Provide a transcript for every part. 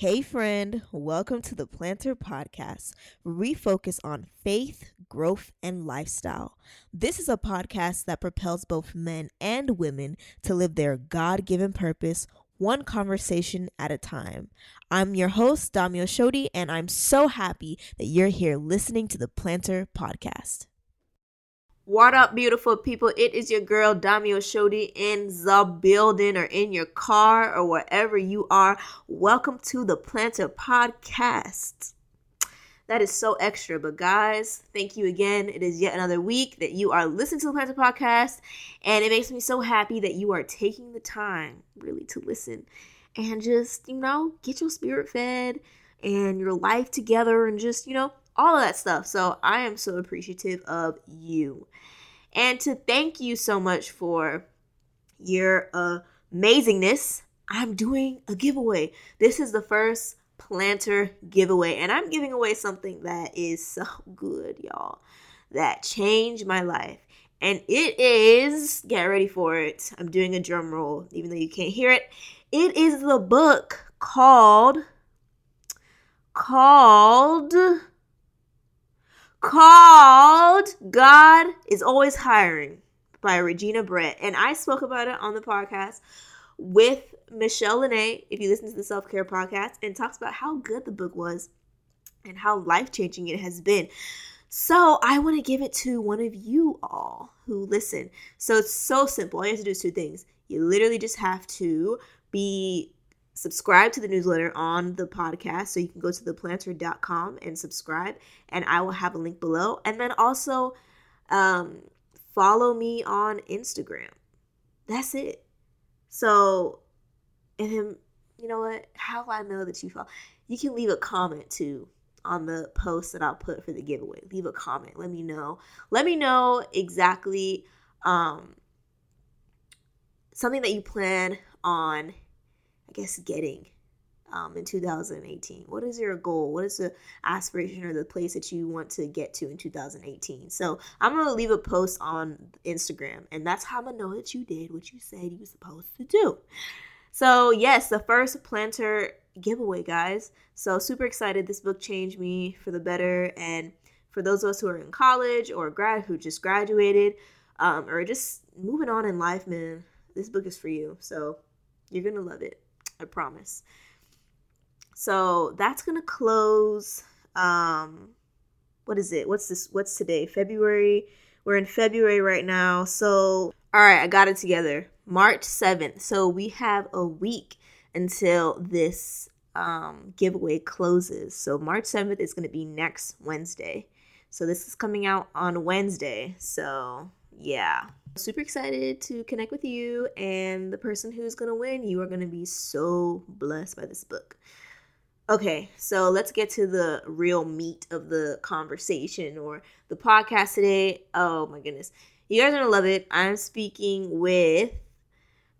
Hey, friend, welcome to the Planter Podcast, where we focus on faith, growth, and lifestyle. This is a podcast that propels both men and women to live their God given purpose one conversation at a time. I'm your host, Damio Shodi, and I'm so happy that you're here listening to the Planter Podcast. What up, beautiful people? It is your girl Damio Shodi in the building or in your car or wherever you are. Welcome to the Planter Podcast. That is so extra, but guys, thank you again. It is yet another week that you are listening to the Planter Podcast, and it makes me so happy that you are taking the time really to listen and just, you know, get your spirit fed and your life together and just, you know, all of that stuff. So I am so appreciative of you. And to thank you so much for your amazingness, I'm doing a giveaway. This is the first planter giveaway, and I'm giving away something that is so good, y'all, that changed my life. And it is, get ready for it. I'm doing a drum roll, even though you can't hear it. It is the book called, called, called God is Always Hiring by Regina Brett. And I spoke about it on the podcast with Michelle Lene, if you listen to the self care podcast, and talks about how good the book was and how life changing it has been. So I want to give it to one of you all who listen. So it's so simple. All you have to do is two things. You literally just have to be subscribe to the newsletter on the podcast. So you can go to theplanter.com and subscribe, and I will have a link below. And then also um, follow me on Instagram. That's it. So, and then, you know what? How will I know that you follow? You can leave a comment too on the post that I'll put for the giveaway. Leave a comment. Let me know. Let me know exactly um, something that you plan on I guess, getting um, in 2018? What is your goal? What is the aspiration or the place that you want to get to in 2018? So I'm gonna leave a post on Instagram, and that's how I'm gonna know that you did what you said you were supposed to do. So yes, the first planter giveaway, guys. So super excited. This book changed me for the better, and for those of us who are in college or grad who just graduated, um, or just moving on in life, man, this book is for you. So you're gonna love it. I promise. So that's gonna close. Um, what is it? What's this? What's today? February. We're in February right now. So all right, I got it together. March seventh. So we have a week until this um, giveaway closes. So March seventh is gonna be next Wednesday. So this is coming out on Wednesday. So yeah. Super excited to connect with you and the person who's going to win. You are going to be so blessed by this book. Okay, so let's get to the real meat of the conversation or the podcast today. Oh my goodness. You guys are going to love it. I'm speaking with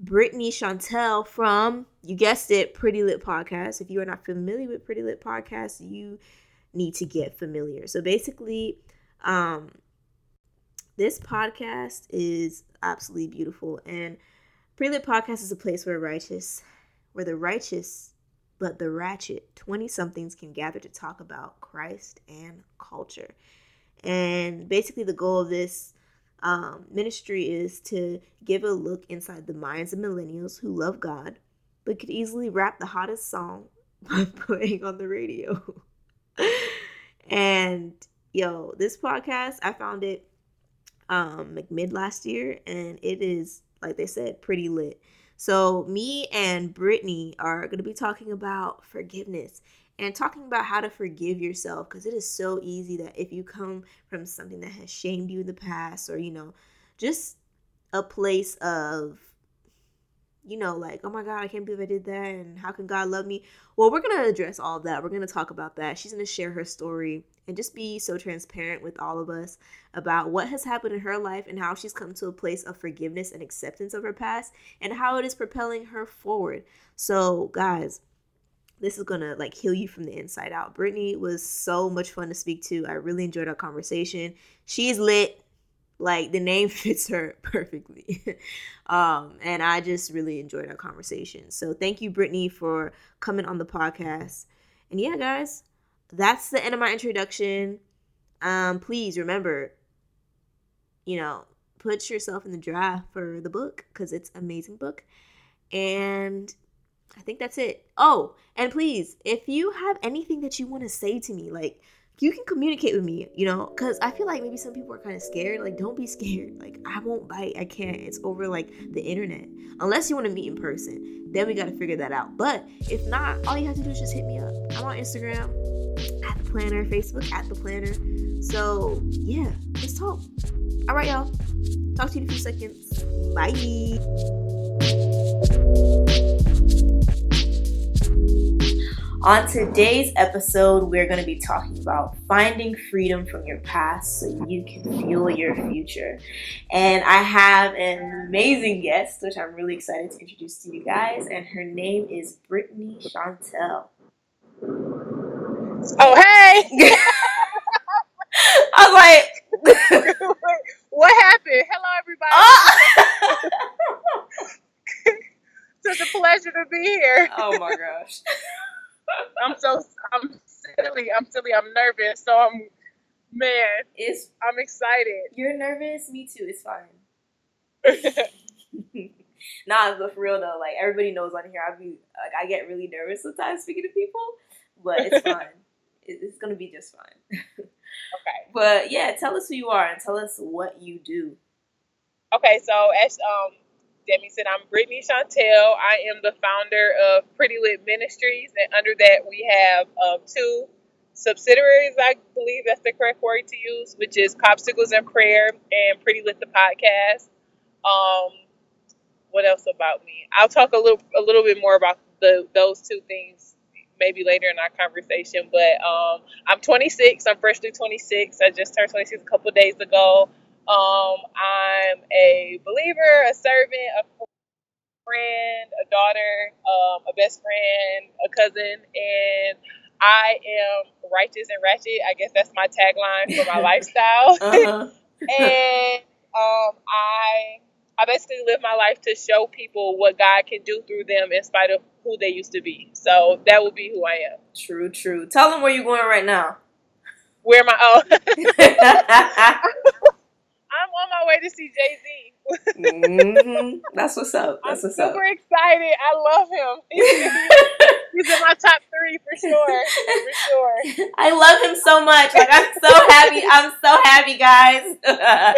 Brittany Chantel from, you guessed it, Pretty Lit Podcast. If you are not familiar with Pretty Lit Podcast, you need to get familiar. So basically, um, this podcast is absolutely beautiful. And Pretty Lit Podcast is a place where righteous, where the righteous, but the ratchet 20 somethings can gather to talk about Christ and culture. And basically, the goal of this um, ministry is to give a look inside the minds of millennials who love God, but could easily rap the hottest song by playing on the radio. and yo, this podcast, I found it um like mid last year and it is like they said pretty lit so me and brittany are to be talking about forgiveness and talking about how to forgive yourself because it is so easy that if you come from something that has shamed you in the past or you know just a place of you know, like, oh my God, I can't believe I did that. And how can God love me? Well, we're to address all that. We're to talk about that. She's to share her story and just be so transparent with all of us about what has happened in her life and how she's come to a place of forgiveness and acceptance of her past and how it is propelling her forward. So, guys, this is gonna like heal you from the inside out. Brittany was so much fun to speak to. I really enjoyed our conversation. She's lit. Like the name fits her perfectly. um, and I just really enjoyed our conversation. So thank you, Brittany, for coming on the podcast. And yeah, guys, that's the end of my introduction. Um, please remember, you know, put yourself in the draft for the book because it's amazing book. And I think that's it. Oh, and please, if you have anything that you want to say to me, like you can communicate with me, you know, because I feel like maybe some people are kind of scared. Like, don't be scared. Like, I won't bite. I can't. It's over like the internet. Unless you want to meet in person, then we got to figure that out. But if not, all you have to do is just hit me up. I'm on Instagram at the planner, Facebook at the planner. So, yeah, let's talk. All right, y'all. Talk to you in a few seconds. Bye. On today's episode, we're going to be talking about finding freedom from your past so you can fuel your future. And I have an amazing guest, which I'm really excited to introduce to you guys, and her name is Brittany Chantel. Oh, hey! I was like, what happened? Hello, everybody. Oh. Such a pleasure to be here. Oh my gosh. I'm so I'm silly. I'm silly. I'm nervous. So I'm man. It's I'm excited. You're nervous. Me too. It's fine. nah, but for real though, like everybody knows on here, I be like I get really nervous sometimes speaking to people, but it's fine. it's gonna be just fine. okay. But yeah, tell us who you are and tell us what you do. Okay, so as um Demi said, I'm Brittany Chantel. I am the founder of Pretty Lit Ministries, and under that we have um, two subsidiaries. I believe that's the correct word to use, which is Popsicles and Prayer and Pretty Lit the podcast. Um, what else about me? I'll talk a little a little bit more about the those two things maybe later in our conversation. But um, I'm 26. I'm freshly 26. I just turned 26 a couple days ago. Um, I'm a believer, a servant, a friend, a daughter, um, a best friend, a cousin, and I am righteous and ratchet. I guess that's my tagline for my lifestyle. Uh-huh. and um, I I basically live my life to show people what God can do through them in spite of who they used to be. So that would be who I am. True, true. Tell them where you're going right now. Where am I? Oh. On my way to see Jay Z. mm-hmm. That's what's up. That's I'm what's super up. excited. I love him. He's in my top three for sure. For sure. I love him so much. Like I'm so happy. I'm so happy, guys. I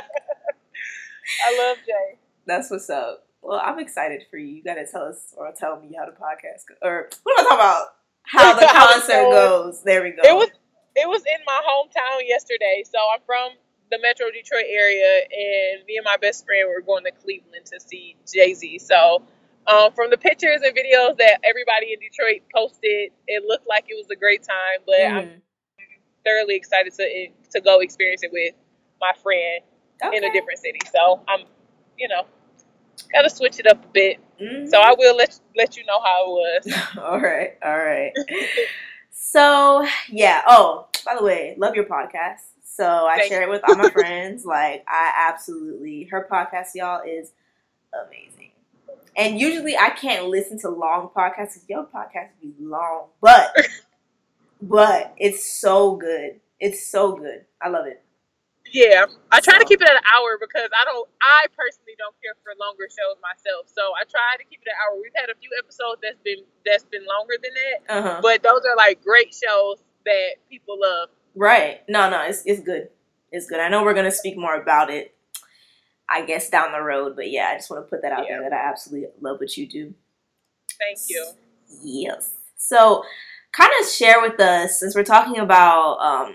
love Jay. That's what's up. Well, I'm excited for you. You got to tell us or tell me how the podcast go- or what am I talking about? How the concert goes. There we go. It was it was in my hometown yesterday. So I'm from the Metro Detroit area, and me and my best friend were going to Cleveland to see Jay Z. So, um, from the pictures and videos that everybody in Detroit posted, it looked like it was a great time. But mm. I'm thoroughly excited to to go experience it with my friend okay. in a different city. So I'm, you know, gotta switch it up a bit. Mm-hmm. So I will let let you know how it was. all right, all right. so yeah. Oh, by the way, love your podcast. So I Thank share it with all my friends. Like I absolutely her podcast, y'all, is amazing. And usually I can't listen to long podcasts because your podcast be long, but but it's so good. It's so good. I love it. Yeah, I try so. to keep it at an hour because I don't. I personally don't care for longer shows myself, so I try to keep it an hour. We've had a few episodes that's been that's been longer than that, uh-huh. but those are like great shows that people love. Right. No, no, it's it's good. It's good. I know we're gonna speak more about it, I guess, down the road. But yeah, I just want to put that out yeah. there that I absolutely love what you do. Thank you. Yes. So, kind of share with us since we're talking about um,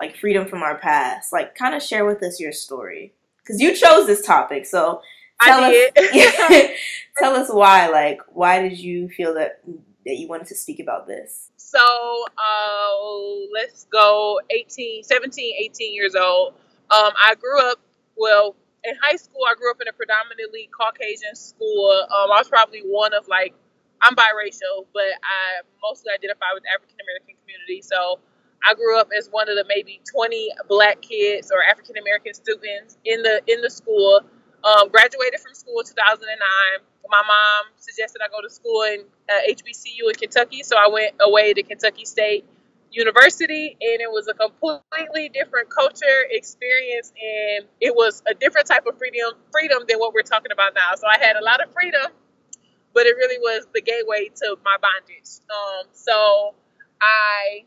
like freedom from our past. Like, kind of share with us your story because you chose this topic. So, tell us. tell us why. Like, why did you feel that that you wanted to speak about this? So uh, let's go 18, 17, 18 years old. Um, I grew up, well, in high school, I grew up in a predominantly Caucasian school. Um, I was probably one of like, I'm biracial, but I mostly identify with African American community. So I grew up as one of the maybe 20 black kids or African American students in the in the school. Um, graduated from school 2009. My mom suggested I go to school in HBCU in Kentucky, so I went away to Kentucky State University, and it was a completely different culture experience, and it was a different type of freedom freedom than what we're talking about now. So I had a lot of freedom, but it really was the gateway to my bondage. Um, so I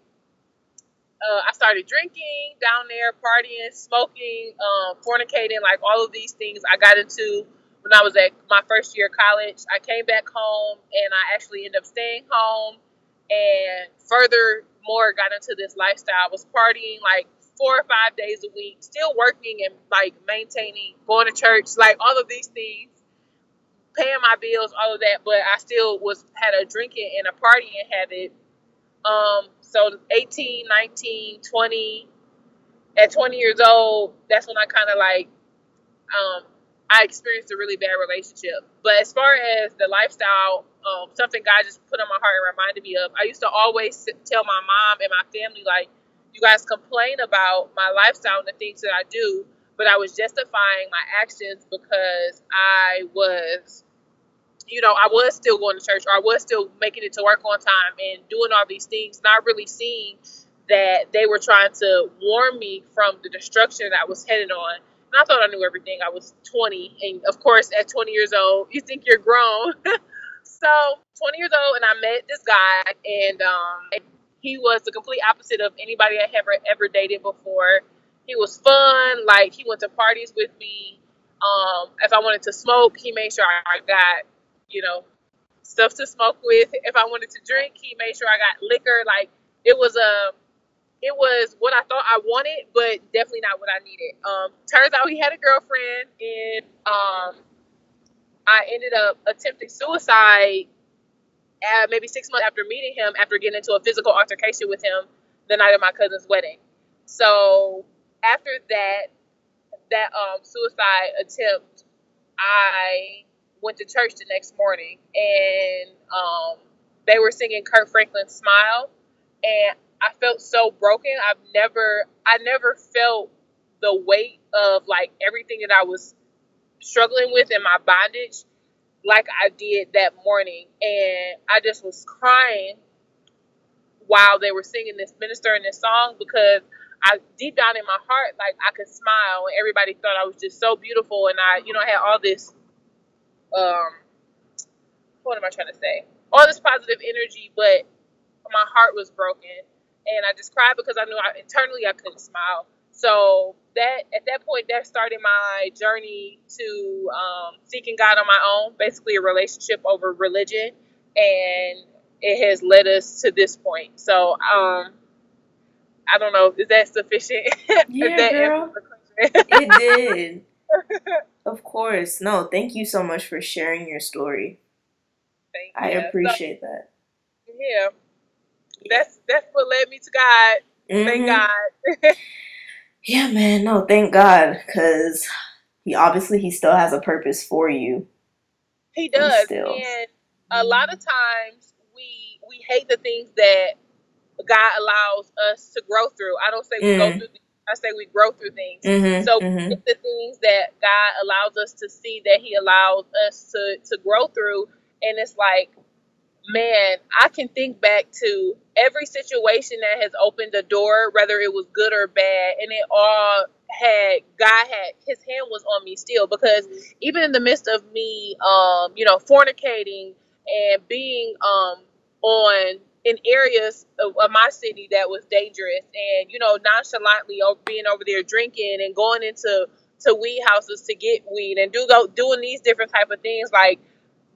uh, I started drinking down there, partying, smoking, um, fornicating, like all of these things I got into when I was at my first year of college. I came back home and I actually ended up staying home and furthermore got into this lifestyle. I was partying like four or five days a week, still working and like maintaining, going to church, like all of these things, paying my bills, all of that. But I still was had a drinking and a partying habit. Um, so 18, 19, 20. At 20 years old, that's when I kind of like, um, I experienced a really bad relationship. But as far as the lifestyle, um, something God just put on my heart and reminded me of, I used to always tell my mom and my family, like, you guys complain about my lifestyle and the things that I do, but I was justifying my actions because I was you know, I was still going to church or I was still making it to work on time and doing all these things, not really seeing that they were trying to warn me from the destruction that I was headed on. And I thought I knew everything. I was 20. And of course, at 20 years old, you think you're grown. so, 20 years old, and I met this guy, and um, he was the complete opposite of anybody I ever ever dated before. He was fun. Like, he went to parties with me. Um, if I wanted to smoke, he made sure I got you know, stuff to smoke with. If I wanted to drink, he made sure I got liquor. Like it was a, it was what I thought I wanted, but definitely not what I needed. Um, turns out he had a girlfriend, and um, I ended up attempting suicide. At maybe six months after meeting him, after getting into a physical altercation with him the night of my cousin's wedding. So after that, that um, suicide attempt, I went to church the next morning and um, they were singing Kirk Franklin's Smile and I felt so broken. I've never I never felt the weight of like everything that I was struggling with in my bondage like I did that morning and I just was crying while they were singing this ministering this song because I deep down in my heart like I could smile and everybody thought I was just so beautiful and I you know I had all this um, what am I trying to say? All this positive energy, but my heart was broken, and I just cried because I knew I, internally I couldn't smile. So that at that point, that started my journey to um, seeking God on my own, basically a relationship over religion, and it has led us to this point. So um, I don't know, is that sufficient? Yeah, that girl. it did. of course. No, thank you so much for sharing your story. Thank I you. appreciate so, that. Yeah. That's that's what led me to God. Mm-hmm. Thank God. yeah, man. No, thank God cuz he obviously he still has a purpose for you. He does. And, and a lot of times we we hate the things that God allows us to grow through. I don't say we mm. go through I say we grow through things. Mm-hmm, so mm-hmm. the things that God allows us to see that He allows us to to grow through, and it's like, man, I can think back to every situation that has opened a door, whether it was good or bad, and it all had God had His hand was on me still because even in the midst of me, um, you know, fornicating and being um on in areas of, of, my city that was dangerous and you know nonchalantly being over there drinking and going into to weed houses to get weed and do go doing these different type of things like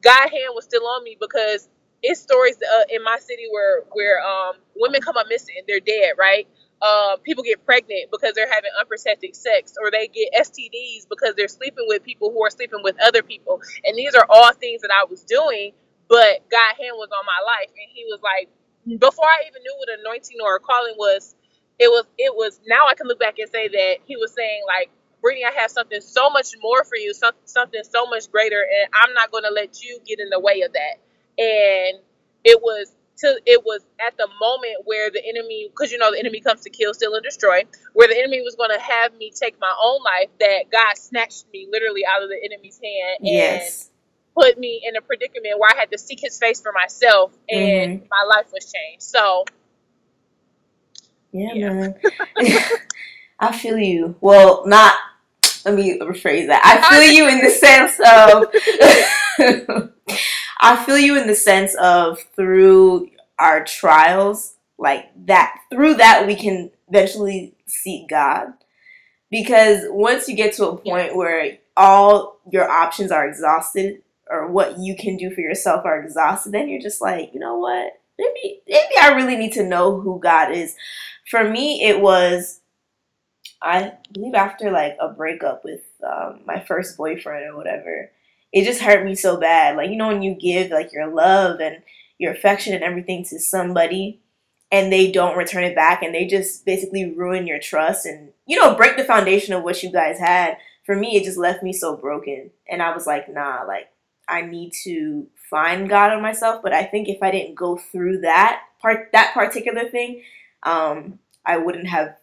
god hand was still on me because it's stories uh, in my city where where um, women come up missing they're dead right? Uh, people get pregnant because they're having unprotected sex or they get stds because they're sleeping with people who are sleeping with other people. And these are all things that i was doing but God hand was on my life. And he was like before I even knew what anointing or calling was, it was it was now I can look back and say that he was saying like Brittany, I have something so much more for you, some, something so much greater, and I'm not going to let you get in the way of that. And it was to it was at the moment where the enemy because you know the enemy comes to kill steal and destroy where the enemy was going to have me take my own life that god snatched me literally out of the enemy's hand and Yes. put me in a predicament where i had to seek his face for myself and mm-hmm. my life was changed so Yeah, Yeah. man. I feel you. Well, not. Let me rephrase that. I feel you in the sense of. I feel you in the sense of through our trials, like that. Through that, we can eventually seek God, because once you get to a point where all your options are exhausted, or what you can do for yourself are exhausted, then you're just like, you know what? Maybe, maybe I really need to know who God is for me it was i believe after like a breakup with um, my first boyfriend or whatever it just hurt me so bad. Like you know when you give like your love and your affection and everything to somebody and they don't return it back and they just basically ruin your trust and you know break the foundation of what you guys had for me it just left me so broken. And i was like nah like i need to find god in myself. But i think if i didn't go through that part that particular thing um, I wouldn't have,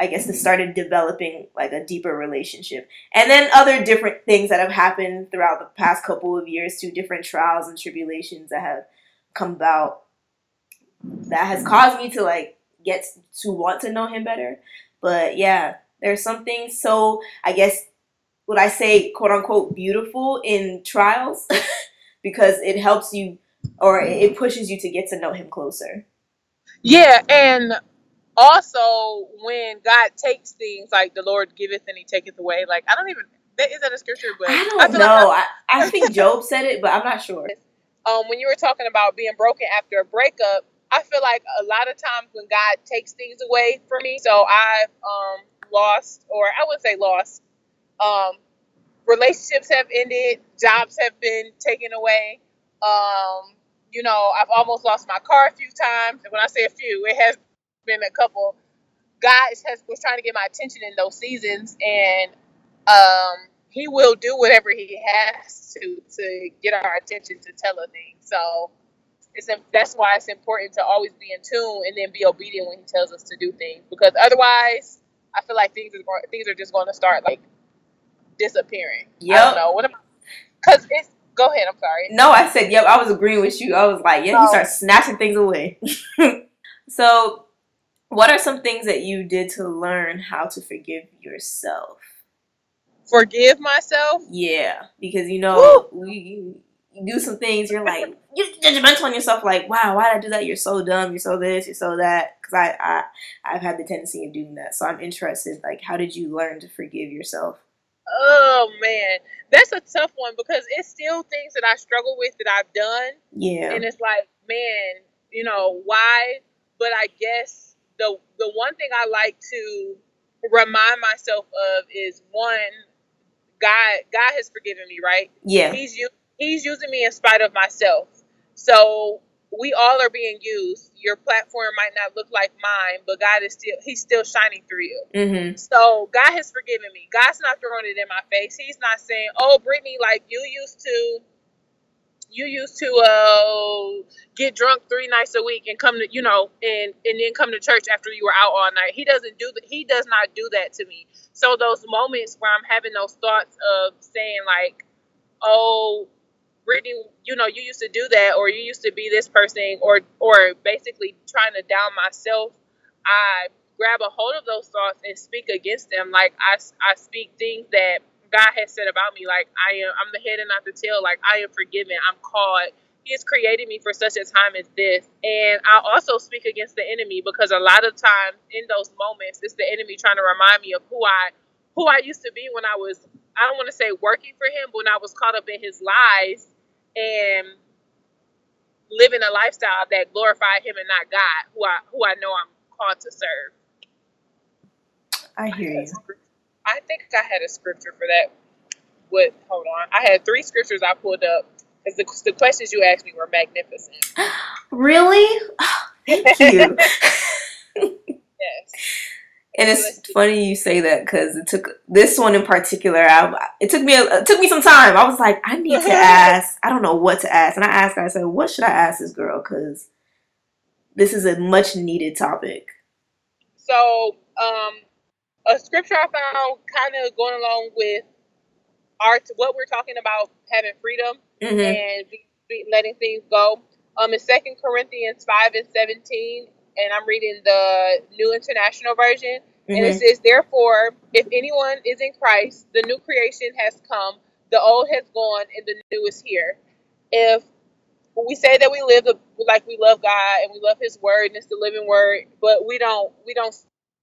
I guess, it started developing like a deeper relationship. And then other different things that have happened throughout the past couple of years, to different trials and tribulations that have come about, that has caused me to like get to want to know him better. But yeah, there's something so, I guess, would I say, quote unquote, beautiful in trials because it helps you or it pushes you to get to know him closer. yeah and also when god takes things like the lord giveth and he taketh away like i don't even that is that a scripture but I don't feel know. like I, I think Job said it, but I'm not sure. um, when you were talking about being broken after a breakup, I feel like a lot of times when God takes things away from me, so I've um, lost, or I wouldn't say lost, um, relationships have ended, jobs have been taken away. Um, you know, I've almost lost my car a few times. And when I say a few, it has been a couple. God has was trying to get my attention in those seasons, and um, He will do whatever He has to to get our attention to tell a thing. So it's im- that's why it's important to always be in tune and then be obedient when He tells us to do things, because otherwise, I feel like things are going, things are just going to start like disappearing. I don't Yep. know what because it's. Go ahead. I'm sorry. No, I said, yep, I was agreeing with you. I was like, yeah, you So- start snatching things away. so, what are some things that you did to learn how to forgive yourself? Forgive myself. Yeah, because you know, we you do some things, you're like, you're judgmental on yourself, like, wow, why did I do that? You're so dumb, you're so this, you're so that. Because I, I, I've had the tendency of doing that. So, I'm interested, like, how did you learn to forgive yourself? Oh man, that's a tough one because it's still things that I struggle with that I've done, Yeah. and it's like, man, you know why? But I guess the the one thing I like to remind myself of is one, God God has forgiven me, right? Yeah. He's u- He's using me in spite of myself. So we all are being used. Your platform might not look like mine, but God is still He's still shining through you. Mm-hmm. So God has forgiven me. God's not throwing it in my face. He's not saying, "Oh, Brittany, like you used to, you used to uh, get drunk three nights a week and come to, you know, and and then come to church after you were out all night." He doesn't do that. He does not do that to me. So those moments where I'm having those thoughts of saying like, "Oh, Brittany, you know, you used to do that, or you used to be this person, or or basically trying to down myself," I grab a hold of those thoughts and speak against them. Like I, I speak things that God has said about me. Like I am, I'm the head and not the tail. Like I am forgiven. I'm called. He has created me for such a time as this. And I also speak against the enemy because a lot of times in those moments, it's the enemy trying to remind me of who I, who I used to be when I was. I don't want to say working for him, but when I was caught up in his lies and living a lifestyle that glorified him and not God, who I who I know I'm called to serve. I hear you. I think I had a scripture for that. What? Hold on. I had three scriptures I pulled up because the, the questions you asked me were magnificent. Really? Thank you. Yes. And it's funny you say that because it took this one in particular. I, it took me it took me some time. I was like, I need to ask. I don't know what to ask, and I asked her. I said, "What should I ask this girl?" Because this is a much needed topic. So, um, a scripture I found kind of going along with our what we're talking about having freedom Mm-hmm. and be, be letting things go. Um, in Second Corinthians five and seventeen, and I'm reading the New International Version, and it Mm-hmm. says, "Therefore, if anyone is in Christ, the new creation has come; the old has gone, and the new is here." If we say that we live the, like we love God and we love His Word and it's the living Word, but we don't we don't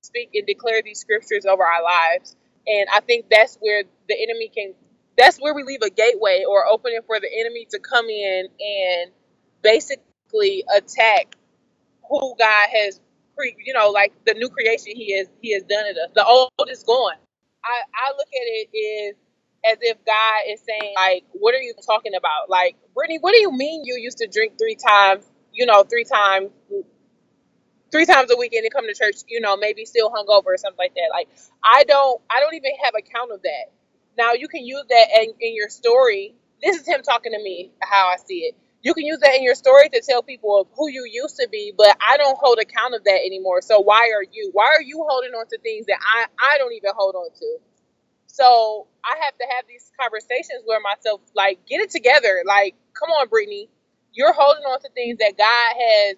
speak and declare these scriptures over our lives, and I think that's where the enemy can. That's where we leave a gateway or opening for the enemy to come in and basically attack who God has, pre, you know, like the new creation He has He has done in us. The old is gone. I I look at it is as if God is saying like, what are you talking about? Like, Brittany, what do you mean you used to drink three times? You know, three times. Three times a weekend and come to church, you know, maybe still hungover or something like that. Like, I don't, I don't even have a count of that. Now you can use that in, in your story. This is him talking to me, how I see it. You can use that in your story to tell people of who you used to be, but I don't hold account of that anymore. So why are you? Why are you holding on to things that I I don't even hold on to? So I have to have these conversations where myself like get it together. Like, come on, Brittany, you're holding on to things that God has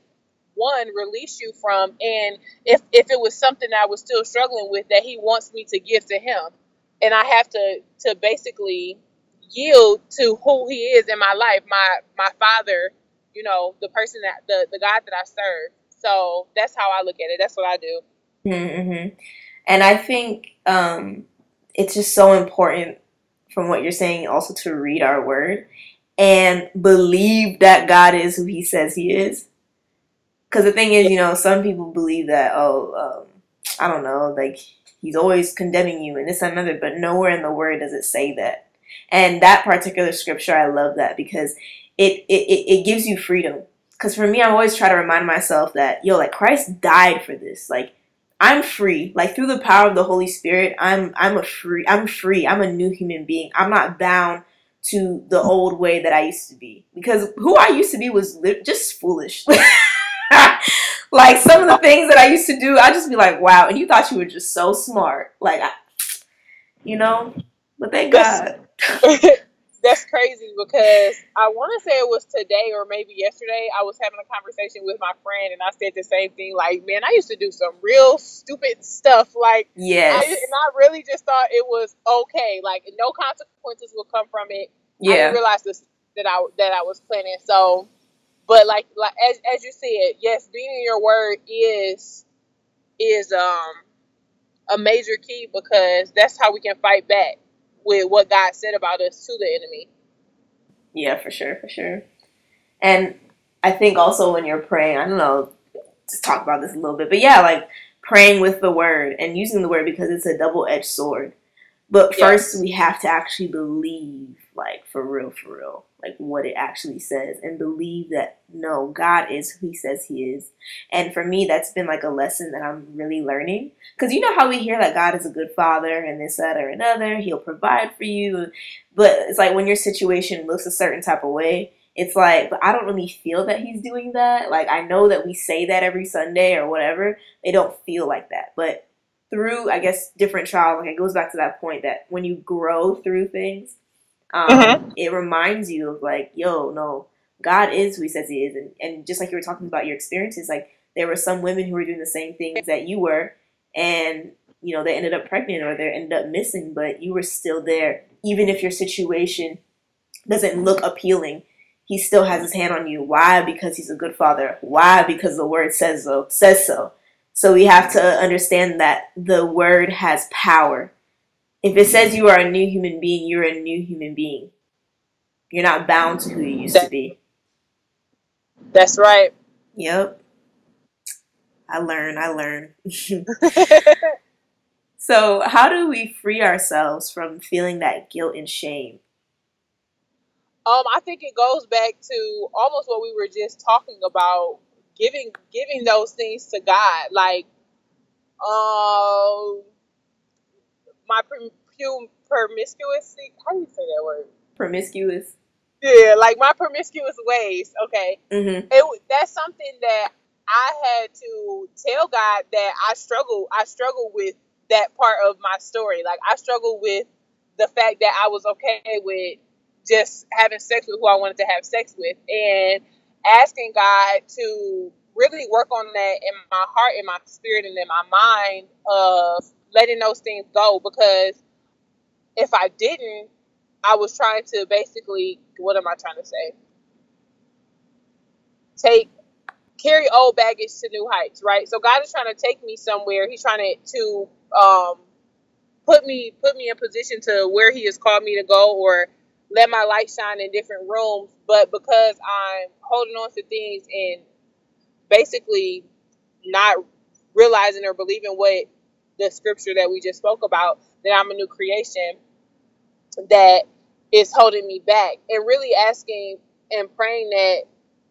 one released you from, and if if it was something I was still struggling with that He wants me to give to Him, and I have to to basically yield to who He is in my life, my my Father, you know, the person that the the God that I serve. So that's how I look at it. That's what I do. Mm-hmm. And I think um, it's just so important from what you're saying also to read our word and believe that God is who he says he is. Because the thing is, you know, some people believe that, oh, um, I don't know, like he's always condemning you and this and another, but nowhere in the word does it say that. And that particular scripture, I love that because it, it, it, gives you freedom. Because for me, I always try to remind myself that, yo, like Christ died for this. Like, I'm free. Like through the power of the Holy Spirit, I'm I'm a free I'm free. I'm a new human being. I'm not bound to the old way that I used to be. Because who I used to be was li- just foolish. like some of the things that I used to do, I just be like, wow. And you thought you were just so smart, like, I, you know. But thank God. That's crazy because I want to say it was today or maybe yesterday. I was having a conversation with my friend and I said the same thing. Like, man, I used to do some real stupid stuff. Like, I, Yes. and I really just thought it was okay. Like, no consequences will come from it. I didn't Yeah. realize this that I that I was planning. So, but like like as as you said, yes, being in your word is is um a major key because that's how we can fight back with what God said about us to the enemy. Yeah, for sure, for sure. And I think also when you're praying, I don't know, just talk about this a little bit, but yeah, like praying with the word and using the word because it's a double edged sword. But Yeah. first, we have to actually believe, like for real, for real, like what it actually says, and believe that no, God is who He says He is. And for me, that's been like a lesson that I'm really learning. Because you know how we hear that God is a good father and this, that, or another, He'll provide for you. But it's like when your situation looks a certain type of way, it's like, but I don't really feel that He's doing that. Like, I know that we say that every Sunday or whatever, they don't feel like that. But through, I guess, different trials, like it goes back to that point that when you grow through things, um, Mhm. it reminds you of like, yo, no, God is who He says He is, and and just like you were talking about your experiences, like there were some women who were doing the same things that you were, and you know they ended up pregnant or they ended up missing, but you were still there, even if your situation doesn't look appealing. He still has his hand on you. Why? Because he's a good father. Why? Because the word says so. Says so. So we have to understand that the word has power. If it says you are a new human being, you're a new human being. You're not bound to who you used to be. That's right. Yep. I learn, I learn. so, how do we free ourselves from feeling that guilt and shame? Um, I think it goes back to almost what we were just talking about, giving giving those things to God. Like, um, my prom- pu- promiscuity. How do you say that word? Promiscuous. Yeah, like my promiscuous ways. Okay, Mm-hmm. it that's something that I had to tell God that I struggle. I struggle with that part of my story. Like I struggle with the fact that I was okay with just having sex with who I wanted to have sex with, and asking God to really work on that in my heart, in my spirit, and in my mind of letting those things go. Because if I didn't, I was trying to basically, what am I trying to say? Take carry old baggage to new heights, right? So God is trying to take me somewhere. He's trying to, to um, put me put me in position to where He has called me to go, or let my light shine in different rooms. But because I'm holding on to things and basically not realizing or believing what the scripture that we just spoke about, that I'm a new creation, that is holding me back, and really asking and praying that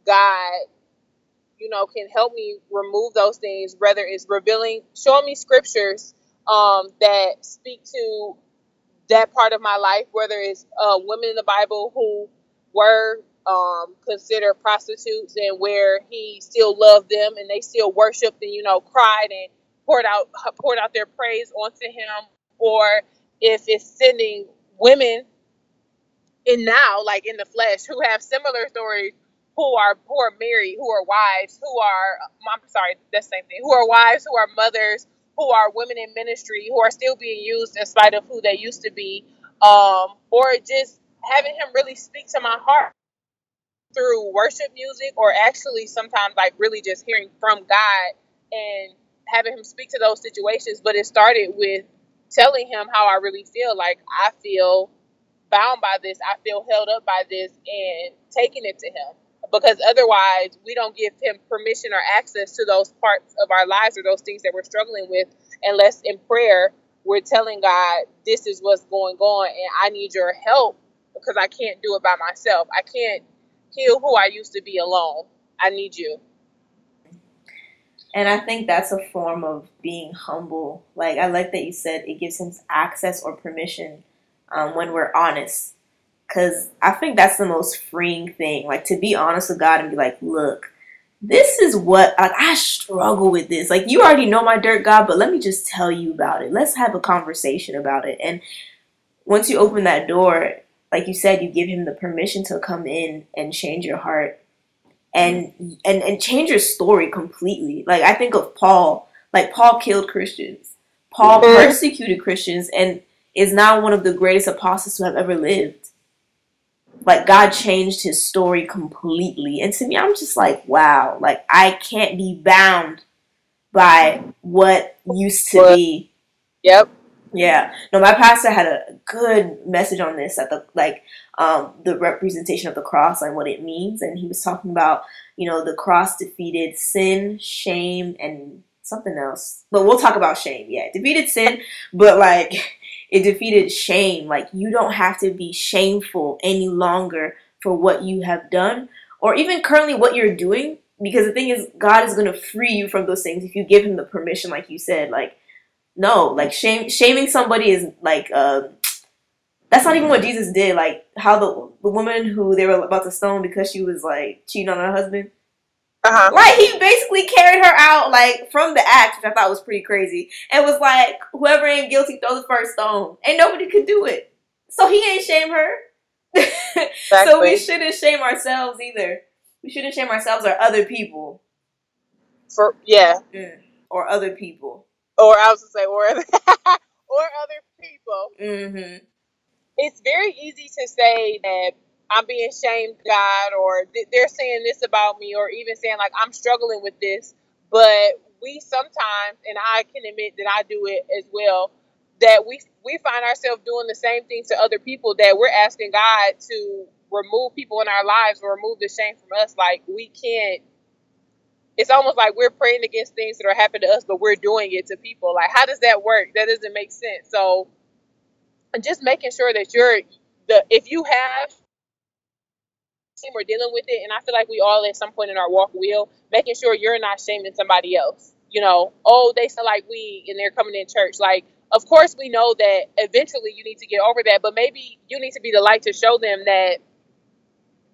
God you know, can help me remove those things, whether it's revealing, showing me scriptures um, that speak to that part of my life, whether it's uh, women in the Bible who were um, considered prostitutes and where he still loved them and they still worshiped and, you know, cried and poured out poured out their praise onto him, or if it's sending women in now, like in the flesh, who have similar stories who are who are married, who are wives, who are I'm sorry, the same thing, who are wives, who are mothers, who are women in ministry, who are still being used in spite of who they used to be, um, or just having him really speak to my heart through worship music, or actually sometimes like really just hearing from God and having him speak to those situations. But it started with telling him how I really feel. Like I feel bound by this, I feel held up by this, and taking it to him because otherwise we don't give him permission or access to those parts of our lives or those things that we're struggling with unless in prayer we're telling God this is what's going on and I need your help because I can't do it by myself. I can't heal who I used to be alone. I need you. And I think that's a form of being humble. Like I like that you said it gives him access or permission um, when we're honest Cause I think that's the most freeing thing. Like to be honest with God and be like, look, this is what like, I struggle with this. Like you already know my dirt, God, but let me just tell you about it. Let's have a conversation about it. And once you open that door, like you said, you give him the permission to come in and change your heart and and and change your story completely. Like I think of Paul. Like Paul killed Christians. Paul mm. persecuted Christians and is now one of the greatest apostles to have ever lived like God changed his story completely. And to me, I'm just like, wow, like I can't be bound by what used to be. Yep. Yeah. No, my pastor had a good message on this at the like um the representation of the cross and what it means. And he was talking about, you know, the cross defeated sin, shame, and something else. But we'll talk about shame. Yeah. Defeated sin, but like it defeated shame. Like you don't have to be shameful any longer for what you have done or even currently what you're doing because the thing is God is going to free you from those things if you give him the permission like you said like no like shame shaming somebody is like uh that's not even what Jesus did like how the the woman who they were about to stone because she was like cheating on her husband uh-huh. Like he basically carried her out like from the act, which I thought was pretty crazy, and was like, "Whoever ain't guilty, throw the first stone." and nobody could do it, so he ain't shame her. exactly. So we shouldn't shame ourselves either. We shouldn't shame ourselves or other people. For yeah, mm. or other people. Or I was to say, or other, or other people. Mm-hmm. It's very easy to say that I'm being shamed, God, or they're saying this about me, or even saying like I'm struggling with this. But we sometimes, and I can admit that I do it as well, that we we find ourselves doing the same thing to other people that we're asking God to remove people in our lives or remove the shame from us. Like we can't. It's almost like we're praying against things that are happening to us, but we're doing it to people. Like, how does that work? That doesn't make sense. So, just making sure that you're the if you have we're dealing with it, and I feel like we all at some point in our walk will making sure you're not shaming somebody else. You know, oh, they sound like we, and they're coming in church. Like, of course, we know that eventually you need to get over that, but maybe you need to be the light to show them that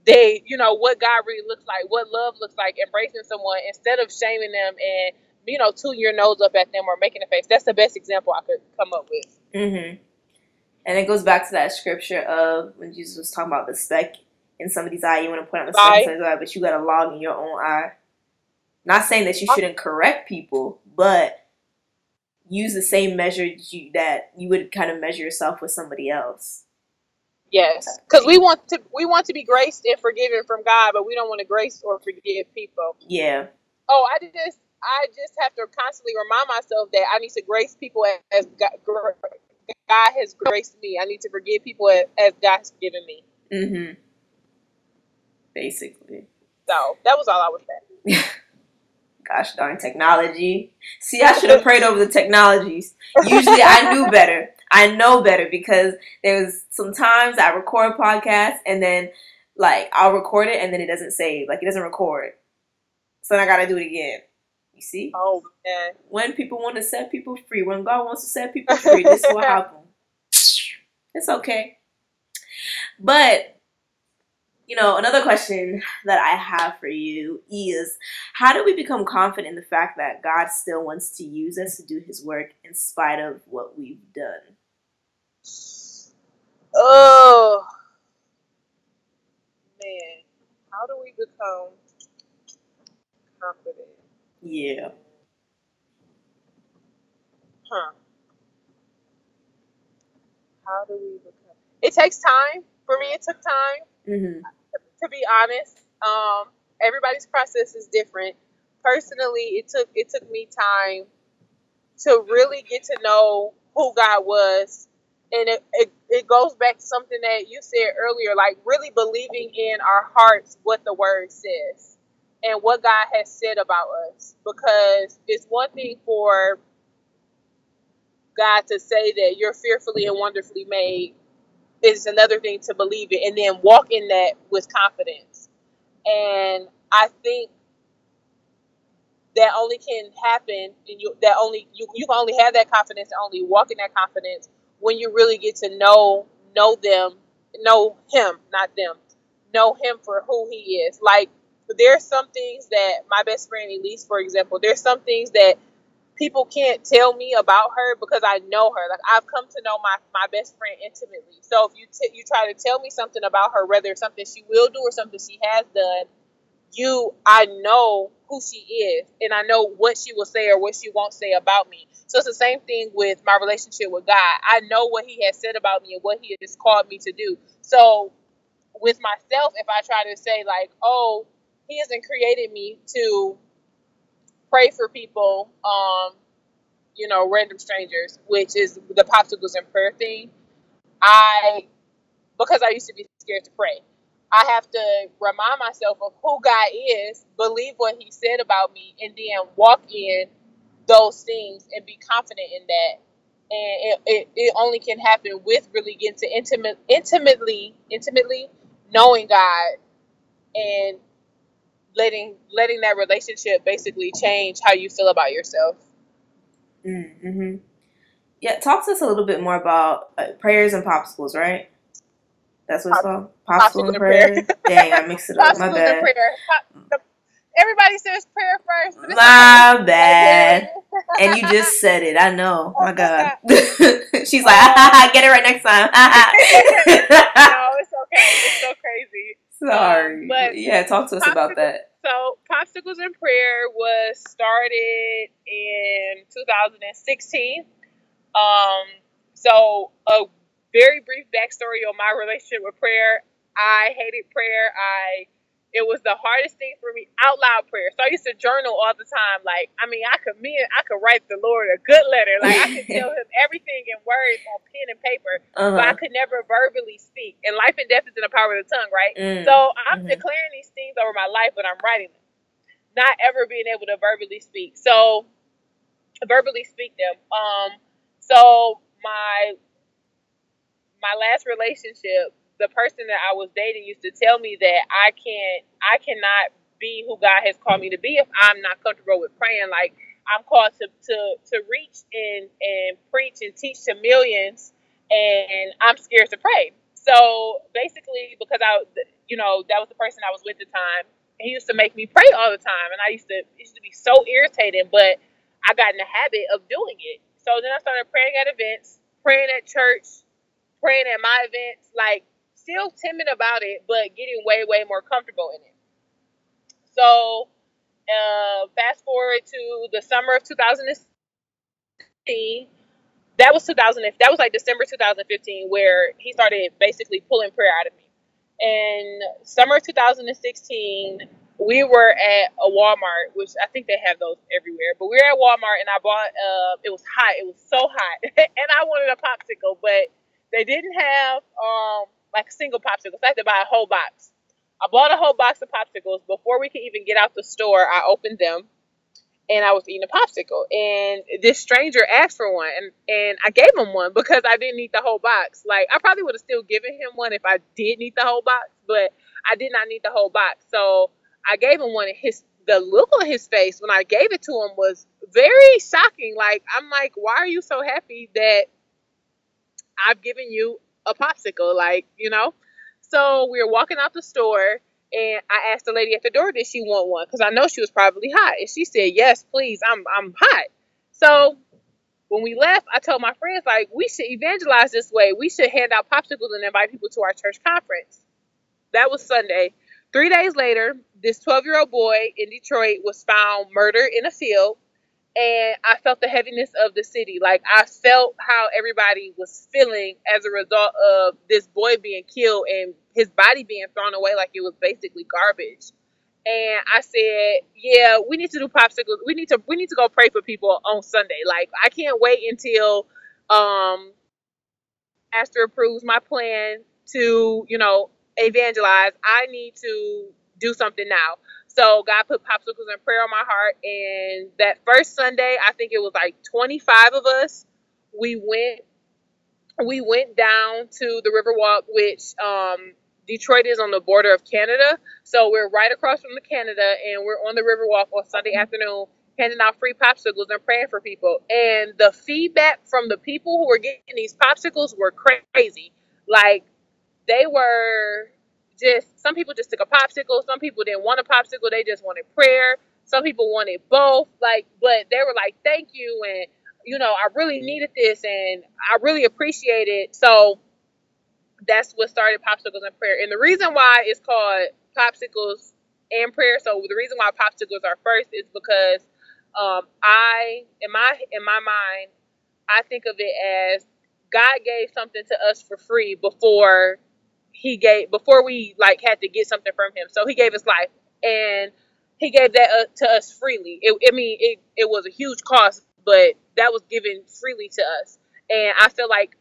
they, you know, what God really looks like, what love looks like, embracing someone instead of shaming them and, you know, tooting your nose up at them or making a face. That's the best example I could come up with. Mm-hmm. And it goes back to that scripture of when Jesus was talking about the speck in somebody's eye, you want to point out the speck in somebody's eye, but you got a log in your own eye. Not saying that you shouldn't correct people, but use the same measure you, that you would kind of measure yourself with somebody else. Yes, because we want to we want to be graced and forgiven from God, but we don't want to grace or forgive people. Yeah. Oh, I just I just have to constantly remind myself that I need to grace people as God, God has graced me. I need to forgive people as God has given me. Mm-hmm. Basically. So that was all I was saying. Gosh darn technology. See, I should have prayed over the technologies. Usually I knew better. I know better because there's sometimes I record podcasts and then like I'll record it and then it doesn't save, like it doesn't record. So then I gotta do it again. You see? Oh man. When people want to set people free, when God wants to set people free, this is what happens. It's okay. But you know, another question that I have for you is how do we become confident in the fact that God still wants to use us to do his work in spite of what we've done? Oh man, how do we become confident? Yeah. Huh. How do we become? It takes time. For me, it took time. Mm-hmm. To be honest, um, everybody's process is different. Personally, it took it took me time to really get to know who God was and it, it, it goes back to something that you said earlier like really believing in our hearts what the word says and what god has said about us. Because it's one thing for god to say that you're fearfully and wonderfully made it's another thing to believe it and then walk in that with confidence. And i think that only can happen and you that only you, you can only have that confidence and only walk in that confidence when you really get to know know them, know him, not them, know him for who he is. Like there's some things that my best friend Elise, for example, there's some things that people can't tell me about her because I know her. Like I've come to know my my best friend intimately. So if you t- you try to tell me something about her, whether it's something she will do or something she has done, you I know who she is and I know what she will say or what she won't say about me. So it's the same thing with my relationship with God. I know what he has said about me and what he has called me to do. So with myself, if I try to say like, oh, he hasn't created me to pray for people, um, you know, random strangers, which is the popsicles and prayer thing. I because I used to be scared to pray. I have to remind myself of who God is, believe what He said about me, and then walk in those things and be confident in that. And it, it, it only can happen with really getting to intimate, intimately, intimately knowing God and letting letting that relationship basically change how you feel about yourself. Mm-hmm. Yeah, talk to us a little bit more about uh, prayers and popsicles, right? That's what it's called. Popsicle, and prayer. prayer. Dang, I mixed it up. My bad. Prayer. Everybody says prayer first. My bad. and you just said it. I know. My God. She's like, get it right next time. no, it's okay. It's so crazy. Sorry. Um, but yeah, talk to us about that. So, Popsicles in Prayer was started in 2016. Um, so a very brief backstory on my relationship with prayer. I hated prayer. I it was the hardest thing for me out loud prayer. So I used to journal all the time. Like I mean, I could me I could write the Lord a good letter. Like I could tell him everything in words on pen and paper, uh-huh. but I could never verbally speak. And life and death is in the power of the tongue, right? Mm. So I'm mm-hmm. declaring these things over my life, when I'm writing them, not ever being able to verbally speak. So verbally speak them. Um. So my my last relationship, the person that I was dating used to tell me that I can't, I cannot be who God has called me to be if I'm not comfortable with praying. Like I'm called to to to reach and and preach and teach to millions, and I'm scared to pray. So basically, because I, you know, that was the person I was with at the time. He used to make me pray all the time, and I used to it used to be so irritating. But I got in the habit of doing it. So then I started praying at events, praying at church, praying at my events, like still timid about it, but getting way, way more comfortable in it. So uh, fast forward to the summer of 2016. That was 2000. That was like December 2015, where he started basically pulling prayer out of me. And summer 2016, we were at a Walmart, which I think they have those everywhere. But we were at Walmart, and I bought. Uh, it was hot. It was so hot, and I wanted a popsicle, but they didn't have um like a single popsicles. I had to buy a whole box. I bought a whole box of popsicles before we could even get out the store. I opened them, and I was eating a popsicle, and this stranger asked for one, and and I gave him one because I didn't eat the whole box. Like I probably would have still given him one if I did need the whole box, but I did not need the whole box. So I gave him one, his the look on his face when I gave it to him was very shocking. Like I'm like, why are you so happy that I've given you a popsicle? Like you know. So we were walking out the store, and I asked the lady at the door, did she want one? Because I know she was probably hot, and she said, yes, please, I'm I'm hot. So when we left, I told my friends like we should evangelize this way. We should hand out popsicles and invite people to our church conference. That was Sunday. Three days later, this 12 year old boy in Detroit was found murdered in a field. And I felt the heaviness of the city. Like, I felt how everybody was feeling as a result of this boy being killed and his body being thrown away like it was basically garbage. And I said, "Yeah, we need to do popsicles. We need to we need to go pray for people on Sunday. Like, I can't wait until um Pastor approves my plan to, you know, evangelize. I need to do something now. So God put popsicles and prayer on my heart. And that first Sunday, I think it was like 25 of us. We went we went down to the Riverwalk, which um, Detroit is on the border of Canada. So we're right across from the Canada, and we're on the Riverwalk on Sunday afternoon, handing out free popsicles and praying for people. And the feedback from the people who were getting these popsicles were crazy. Like they were just some people just took a popsicle, some people didn't want a popsicle, they just wanted prayer. Some people wanted both, like, but they were like, "Thank you," and you know, I really needed this, and I really appreciate it. So that's what started popsicles and prayer. And the reason why it's called popsicles and prayer. So the reason why popsicles are first is because um, I, in my in my mind, I think of it as God gave something to us for free before he gave before we like had to get something from him. So he gave his life, and he gave that uh, to us freely. It, I mean, it it was a huge cost, but that was given freely to us. And I feel like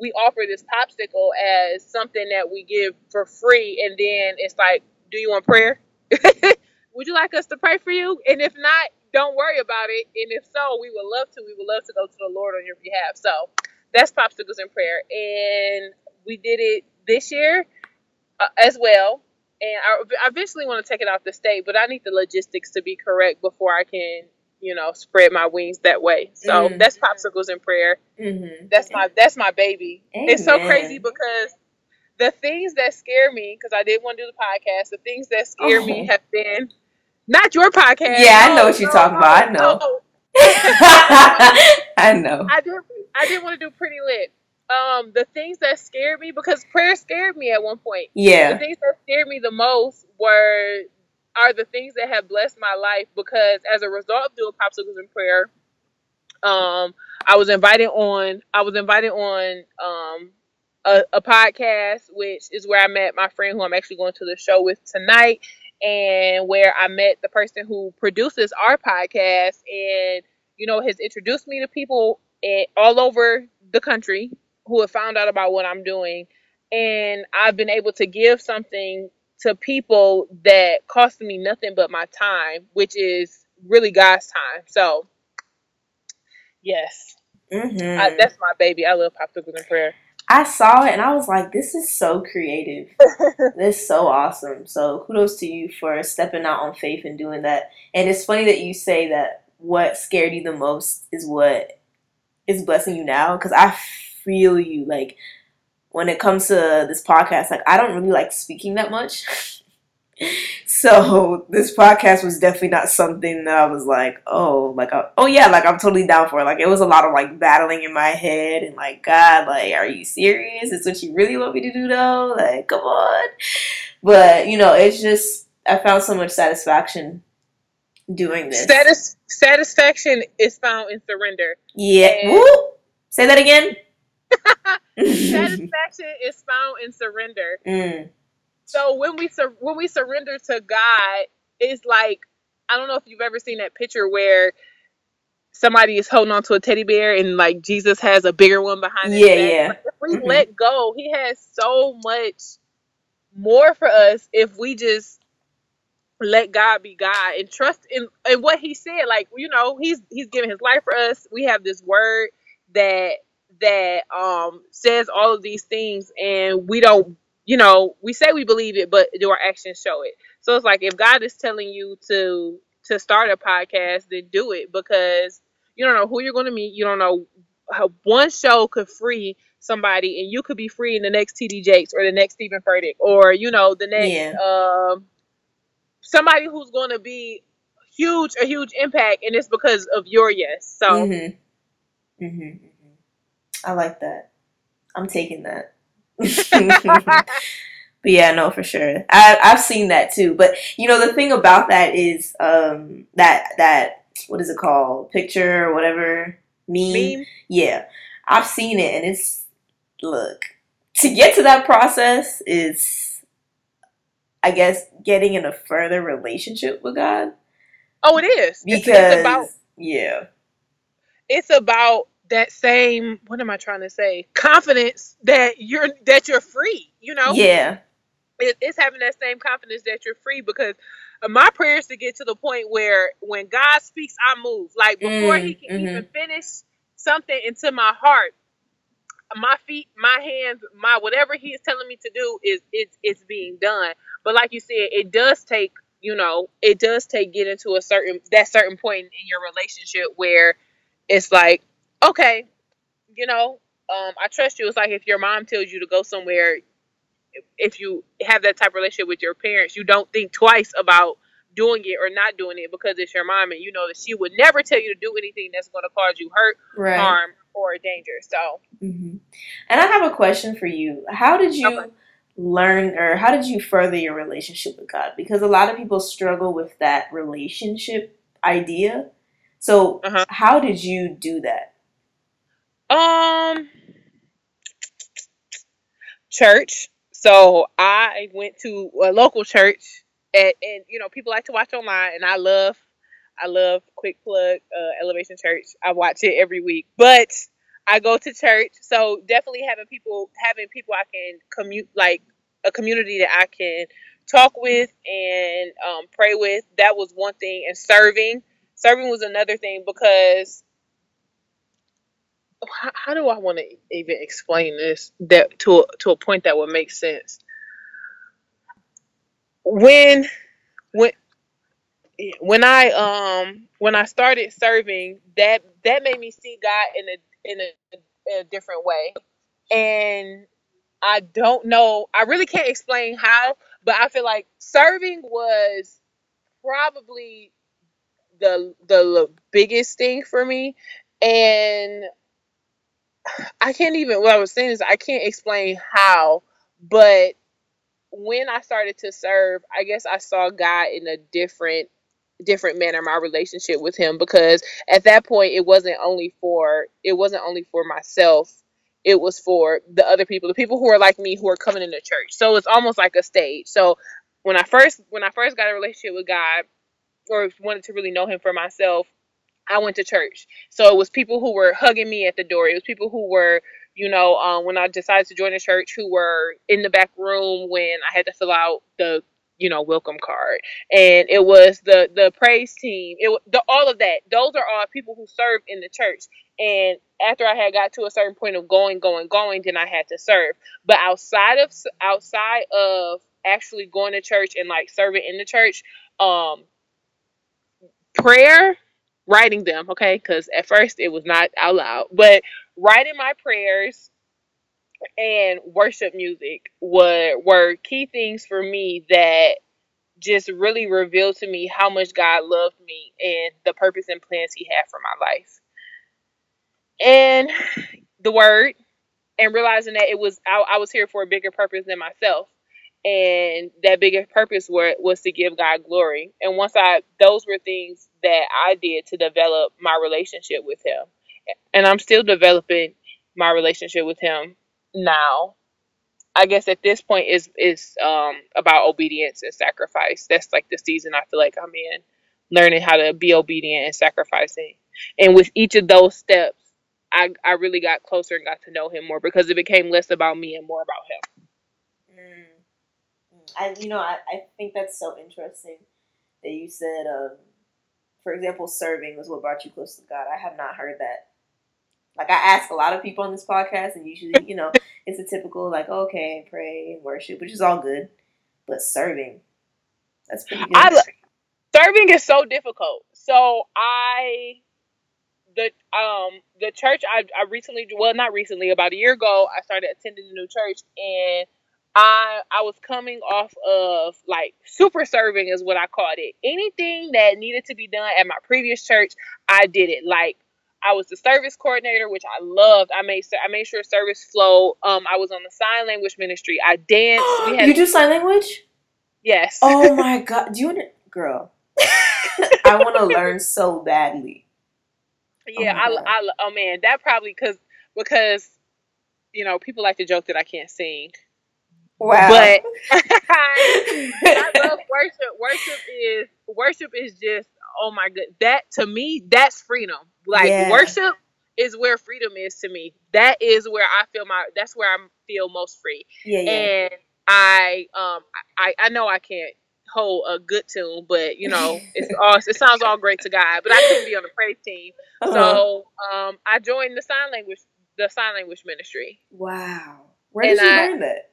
we offer this popsicle as something that we give for free, and then it's like, do you want prayer? would you like us to pray for you? And if not, don't worry about it. And if so, we would love to. We would love to go to the Lord on your behalf. So that's popsicles and prayer, and we did it this year uh, as well. And I, I eventually want to take it off the state, but I need the logistics to be correct before I can, you know, spread my wings that way. So Mhm. that's popsicles and prayer. Mm-hmm. That's my that's my baby. It's so crazy because the things that scare me, because I did want to do the podcast, the things that scare me Oh. have been not your podcast. Yeah, I know what you're no, talking about. I no, know. no. I know. I did I did want to do pretty lit. Um, the things that scared me because prayer scared me at one point. Yeah. The things that scared me the most were are the things that have blessed my life because as a result of doing popsicles and prayer, um, I was invited on I was invited on um a, a podcast, which is where I met my friend who I'm actually going to the show with tonight, and where I met the person who produces our podcast, and you know has introduced me to people eh, all over the country who have found out about what I'm doing, and I've been able to give something to people that cost me nothing but my time, which is really God's time. So, yes, Mm-hmm. I, that's my baby. I love popsicles and prayer. I saw it and I was like, this is so creative. this is so awesome. So kudos to you for stepping out on faith and doing that. And it's funny that you say that what scared you the most is what is blessing you now because I feel you. Like when it comes to this podcast, like I don't really like speaking that much. so this podcast was definitely not something that I was like, oh, like, uh, oh yeah, like I'm totally down for. It. Like it was a lot of like battling in my head and like, God, like, are you serious? Is what you really want me to do though? Like, come on. But you know, it's just I found so much satisfaction doing this. Satis- satisfaction is found in surrender. Yeah. And- Say that again. satisfaction is found in surrender. Mm. So when we sur- when we surrender to God, it's like I don't know if you've ever seen that picture where somebody is holding on to a teddy bear and like Jesus has a bigger one behind his Yeah, yeah. Like, if we Mhm. let go, he has so much more for us if we just let God be God and trust in, in what he said. Like, you know, he's he's giving his life for us. We have this word that that um says all of these things and we don't you know, we say we believe it, but do our actions show it? So it's like if God is telling you to to start a podcast, then do it because you don't know who you're going to meet. You don't know how one show could free somebody, and you could be free in the next TD Jakes or the next Steven Furtick or you know the next Yeah. um somebody who's going to be huge a huge impact, and it's because of your yes. So Mm-hmm. Mm-hmm. I like that. I'm taking that. but yeah, no, for sure. I I've seen that too. But you know, the thing about that is um that that what is it called? Picture or whatever meme. meme. Yeah. I've seen it and it's look to get to that process is I guess getting in a further relationship with God. Oh, it is. It's, Because it's about yeah. it's about that same what am I trying to say? Confidence that you're that you're free. You know, Yeah. it, it's having that same confidence that you're free because my prayer is to get to the point where when God speaks, I move. Like before He Mm, can even finish something into my heart, my feet, my hands, my whatever He is telling me to do is it's it's being done. But like you said, it does take you know it does take getting to a certain that certain point in your relationship where it's like okay, you know, um, I trust you. It's like if your mom tells you to go somewhere if you have that type of relationship with your parents, you don't think twice about doing it or not doing it because it's your mom and you know that she would never tell you to do anything that's going to cause you hurt, Right. harm, or danger. So, hmm And I have a question for you. How did you Okay. learn or how did you further your relationship with God? Because a lot of people struggle with that relationship idea. So, Uh-huh. how did you do that? Um, church. So I went to a local church, and, and you know people like to watch online, and I love, I love quick plug uh, Elevation Church. I watch it every week, but I go to church, so definitely having people, having people I can commute like a community that I can talk with and um, pray with. That was one thing, and serving, serving was another thing because how, how do I want to even explain this that to a, to a point that would make sense? When when when I um when I started serving, that that made me see God in a in a, in a different way, and I don't know. I really can't explain how, but I feel like serving was probably the the biggest thing for me, and I can't even. What I was saying is I can't explain how, but when I started to serve, I guess I saw God in a different different manner my relationship with him because at that point it wasn't only for it wasn't only for myself it was for the other people the people who are like me who are coming into church so it's almost like a stage so when i first when i first got a relationship with god or wanted to really know him for myself I went to church. So it was people who were hugging me at the door. It was people who were, you know, um, when I decided to join the church, who were in the back room when I had to fill out the, you know, welcome card. And it was the the praise team. It the all of that. Those are all people who serve in the church. And after I had got to a certain point of going, going, going, then I had to serve. But outside of outside of actually going to church and like serving in the church, um, prayer writing them, okay? Because at first it was not out loud, but writing my prayers, and worship music were were key things for me that just really revealed to me how much God loved me and the purpose and plans He had for my life. And the word, and realizing that it was I, I was here for a bigger purpose than myself, and that bigger purpose were, was to give God glory. And once I, those were things that I did to develop my relationship with Him, and I'm still developing my relationship with Him now I guess at this point is is um about obedience and sacrifice. That's like the season I feel like I'm in, learning how to be obedient and sacrificing. And with each of those steps, I I really got closer and got to know him more because it became less about me and more about him. Mm. I you know I, I think that's so interesting that you said um for example serving was what brought you close to God. I have not heard that like I ask a lot of people on this podcast, and usually, you know, it's a typical like, okay, pray and worship, which is all good, but serving, that's pretty good. I, serving is so difficult. So I, the um the church I I recently well not recently about a year ago I started attending a new church and I I was coming off of like super serving is what I called it. Anything that needed to be done at my previous church, I did it. Like I was the service coordinator, which I loved. I made I made sure service flow. Um, I was on the sign language ministry. I danced. We had you do sign language? Yes. Oh my god! Do you want to, girl? I want to learn so badly. Yeah, oh I, I, oh man, that probably because because you know people like to joke that I can't sing. Wow. But I love worship. Worship is worship is just oh my god. That to me, that's freedom. Like yeah. worship is where freedom is to me. That is where I feel my that's where I feel most free. Yeah, yeah. And I um I I know I can't hold a good tune, but you know it's all it sounds all great to God. But I couldn't be on the praise team, uh-huh. so um I joined the sign language the sign language ministry. Wow, where did and you I, learn that?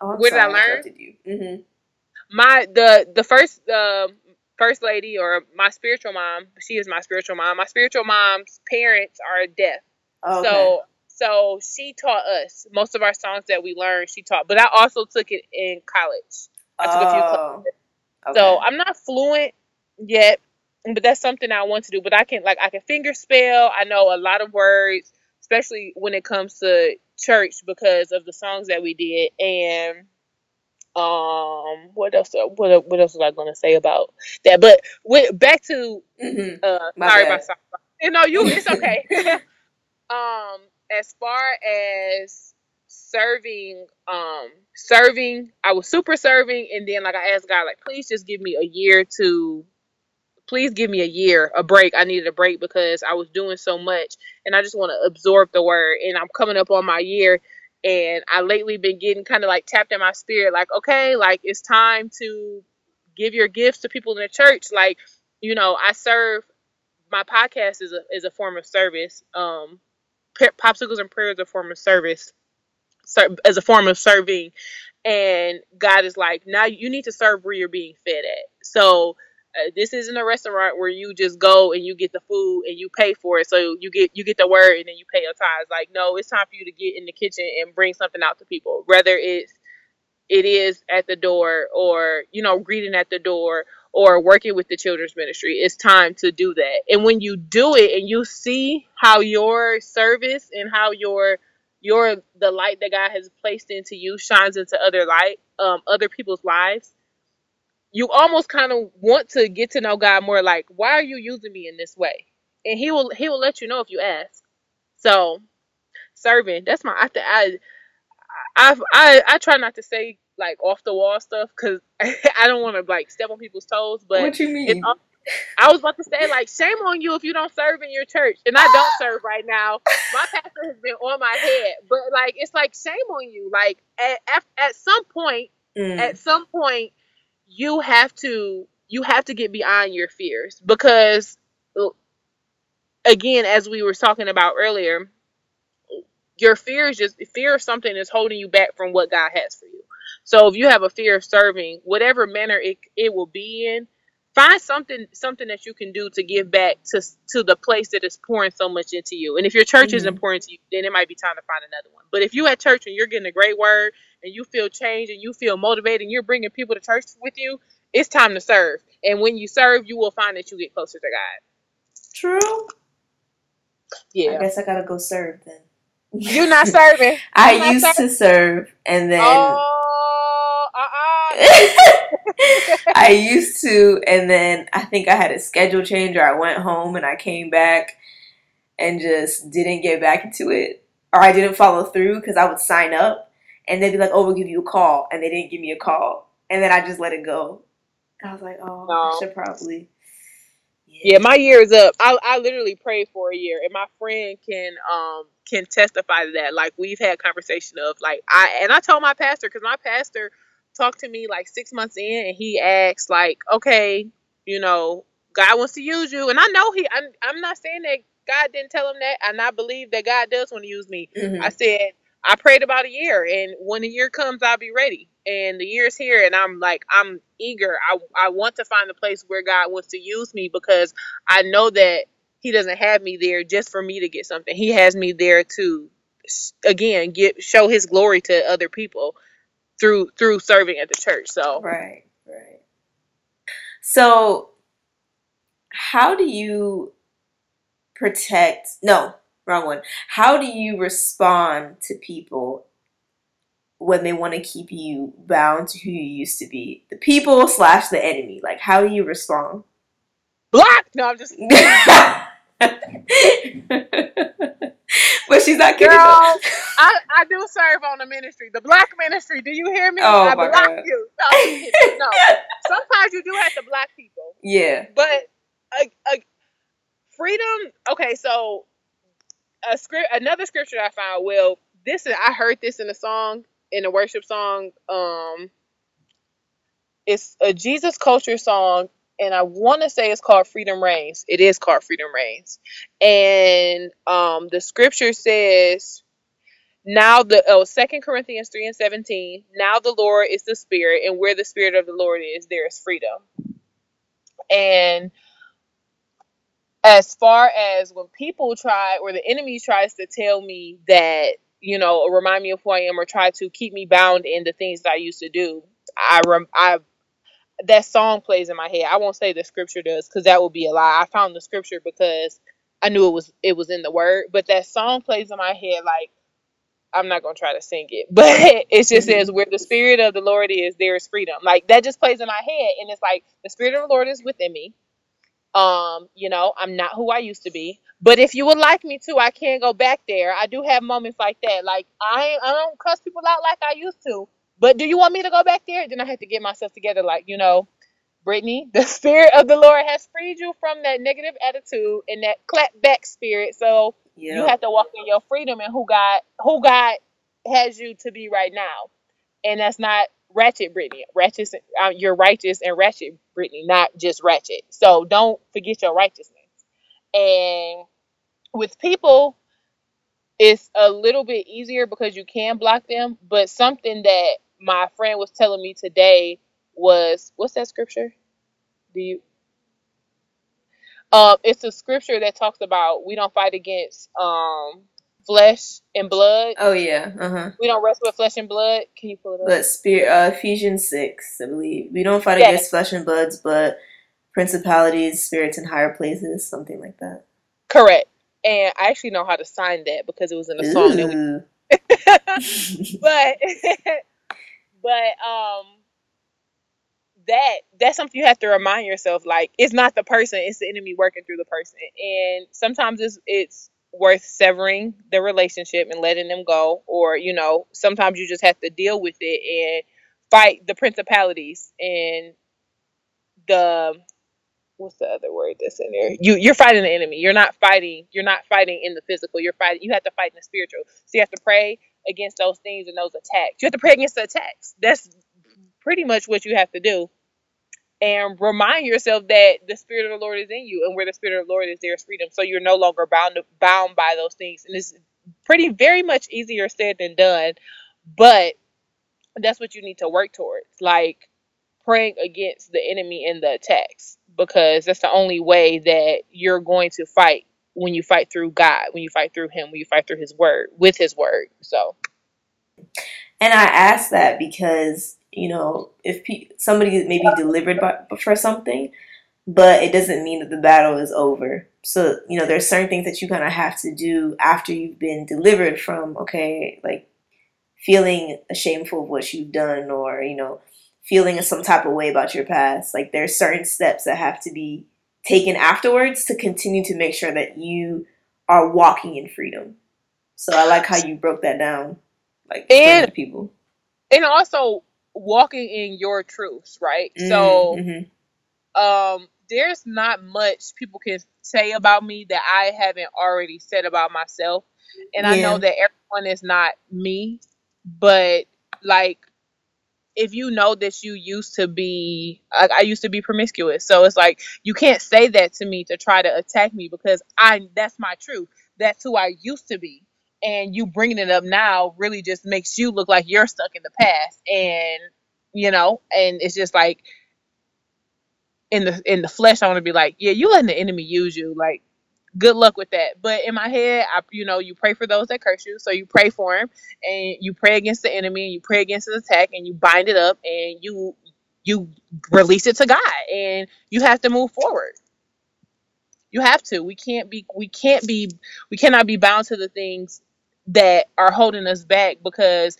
Oh, where sorry, did I learn? You. Mm-hmm. My the the first uh, first lady or my spiritual mom, she is my spiritual mom. My spiritual mom's parents are deaf. Okay. So so she taught us most of our songs that we learned. She taught, but I also took it in college. I took oh, a few oh, classes. Okay. So I'm not fluent yet, but that's something I want to do. But I can like I can finger spell. I know a lot of words, especially when it comes to church because of the songs that we did and um what else what what else was i going to say about that but with, back to mm-hmm. uh My sorry bad. about you know you it's okay um as far as serving um serving i was super serving and then like i asked god like please just give me a year to please give me a year a break i needed a break because i was doing so much and i just want to absorb the word and i'm coming up on my year and I lately been getting kind of like tapped in my spirit, like, okay, like it's time to give your gifts to people in the church. Like, you know, I serve my podcast is a is a form of service. Um, popsicles and prayers a form of service, as a form of serving. And God is like, now you need to serve where you're being fed at. So uh, this isn't a restaurant where you just go and you get the food and you pay for it. So you get you get the word and then you pay your tithes. Like no, it's time for you to get in the kitchen and bring something out to people. Whether it's it is at the door or you know greeting at the door or working with the children's ministry it's time to do that and when you do it and you see how your service and how your your the light that god has placed into you shines into other light um other people's lives you almost kind of want to get to know God more like why are you using me in this way? And he will he will let you know if you ask. So serving that's my I I I I, I try not to say like off the wall stuff because I don't want to like step on people's toes but what you mean? I was about to say like shame on you if you don't serve in your church. And I don't serve right now. My pastor has been on my head but like it's like shame on you. Like at at, at some point mm. at some point you have to you have to get beyond your fears because again as we were talking about earlier your fear is just fear of something is holding you back from what God has for you. So if you have a fear of serving, whatever manner it, it will be in, find something something that you can do to give back to to the place that is pouring so much into you. And if your church isn't Mhm. pouring to you, then it might be time to find another one. But if you at church and you're getting a great word and you feel changed and you feel motivated and you're bringing people to church with you, it's time to serve. And when you serve, you will find that you get closer to God. True. Yeah. I Yeah, guess I gotta go serve then. you're not serving. I You're not used to serve, and then Oh, I used to, and then I think I had a schedule change, or I went home and I came back and just didn't get back into it, or I didn't follow through because I would sign up and they'd be like, "Oh, we'll give you a call," and they didn't give me a call, and then I just let it go. I was like, "Oh, I should probably." Yeah, my year is up. I I literally prayed for a year, and my friend can um can testify to that. Like we've had conversation of like I and I told my pastor because my pastor talked to me like six months in, and he asked like, okay, you know, God wants to use you, and I know he. I'm I'm not saying that God didn't tell him that, and I believe that God does want to use me. Mhm. I said I prayed about a year, and when the year comes, I'll be ready. And the year's here, and I'm like I'm eager. I I want to find a place where God wants to use me because I know that He doesn't have me there just for me to get something. He has me there to again get show His glory to other people through through serving at the church. So Right, right. So, how do you protect? No, wrong one. How do you respond to people when they want to keep you bound to who you used to be? The people slash the enemy. Like, how do you respond? block. No, I'm just but she's not kidding. Girl. I, I do serve on the ministry, the black ministry. Do you hear me? Oh, I my block God. you. No, I'm just kidding. no, sometimes you do have to block people, yeah. but a, a freedom. Okay, so a script, another scripture I found. Well, this is I heard this in a song in a worship song. Um, it's a Jesus culture song, and I want to say it's called Freedom Reigns. It is called Freedom Reigns, and um, the scripture says now the oh second corinthians 3 and 17 now the lord is the spirit and where the spirit of the lord is there is freedom and as far as when people try or the enemy tries to tell me that you know remind me of who i am or try to keep me bound in the things that i used to do i rem- i that song plays in my head i won't say the scripture does because that would be a lie i found the scripture because i knew it was it was in the word but that song plays in my head like I'm not gonna try to sing it, but it just says where the spirit of the Lord is, there is freedom. Like that just plays in my head, and it's like the spirit of the Lord is within me. Um, you know, I'm not who I used to be, but if you would like me to, I can't go back there. I do have moments like that. Like I, I don't cuss people out like I used to. But do you want me to go back there? Then I have to get myself together. Like you know, Brittany, the spirit of the Lord has freed you from that negative attitude and that clap back spirit. So you have to walk in your freedom and who God who God has you to be right now. And that's not ratchet Brittany. Ratchet uh, you're righteous and ratchet Brittany, not just ratchet. So don't forget your righteousness. And with people it's a little bit easier because you can block them, but something that my friend was telling me today was what's that scripture? Do you um it's a scripture that talks about we don't fight against um flesh and blood Oh yeah. Uh huh. We don't wrestle with flesh and blood. Can you pull it up? But spirit, uh, Ephesians six, I believe. We don't fight Yeah. against flesh and bloods, but principalities, spirits in higher places, something like that. Correct. And I actually know how to sign that because it was in a song that we but but um that that's something you have to remind yourself like it's not the person it's the enemy working through the person. And sometimes it's it's worth severing the relationship and letting them go. Or you know sometimes you just have to deal with it and fight the principalities and the what's the other word that's in there? You you're fighting the enemy. You're not fighting you're not fighting in the physical. You're fighting you have to fight in the spiritual. So you have to pray against those things and those attacks. You have to pray against the attacks. That's pretty much what you have to do. And remind yourself that the spirit of the lord is in you and where the spirit of the lord is there is freedom. So you're no longer bound bound by those things. And it's pretty very much easier said than done but that's what you need to work towards like praying against the enemy and the attacks because that's the only way that you're going to fight when you fight through God, when you fight through Him, when you fight through His Word, with His Word. So, and I ask that because you know if pe- somebody may be delivered by, for something, but it doesn't mean that the battle is over. So you know there's certain things that you kind of have to do after you've been delivered from okay, like feeling shameful of what you've done, or you know feeling some type of way about your past. Like there's certain steps that have to be taken afterwards to continue to make sure that you are walking in freedom. So I like how you broke that down, like and people, and also walking in your truths, right? Mm, mm-hmm. So, um, there's not much people can say about me that I haven't already said about myself, and yeah. I know that everyone is not me, but like if you know that you used to be I, I, used to be promiscuous. So it's like you can't say that to me to try to attack me because i that's my truth. That's who i used to be. And you bringing it up now really just makes you look like you're stuck in the past. And you know and it's just like in the in the flesh i want to be like yeah you letting the enemy use you. Like good luck with that. But in my head, I, you know, you pray for those that curse you. So you pray for him and you pray against the enemy and you pray against his attack and you bind it up and you you release it to God and you have to move forward. You have to. We can't be we can't be we cannot be bound to the things that are holding us back because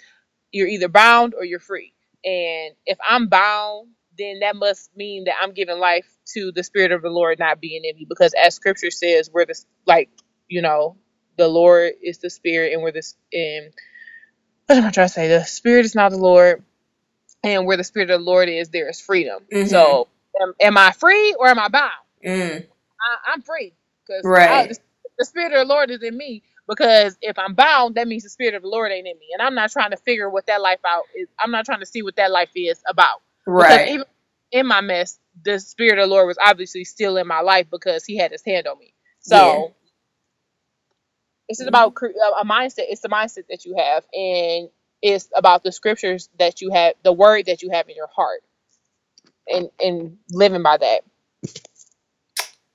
you're either bound or you're free. And if I'm bound then that must mean that I'm giving life to the spirit of the Lord not being in me. Because as scripture says, we're the like, you know, the Lord is the spirit and we're the and what am I trying to say? The spirit is not the Lord, and where the spirit of the Lord is, there is freedom. Mm-hmm. So am, am, I free or am I bound? Mm. I, am free because right. the, the spirit of the Lord is in me. Because if I'm bound, that means the spirit of the Lord ain't in me, and I'm not trying to figure what that life out is. I'm not trying to see what that life is about. Right. Because even in my mess, the spirit of the Lord was obviously still in my life because He had His hand on me. So yeah. it's just about a mindset. It's the mindset that you have, and it's about the scriptures that you have, the word that you have in your heart, and and living by that.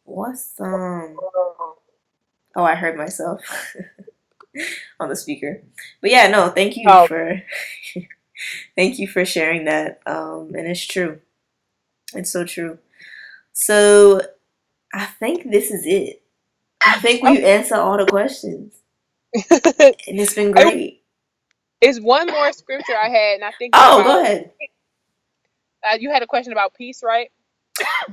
What's um? Oh, I heard myself on the speaker. But yeah, no, thank you oh. for thank you for sharing that. Um, and it's true. It's so true. So I think this is it. I think we answered all the questions. and it's been great. It's one more scripture I had, and I think. Oh, go ahead. Uh, you had a question about peace, right?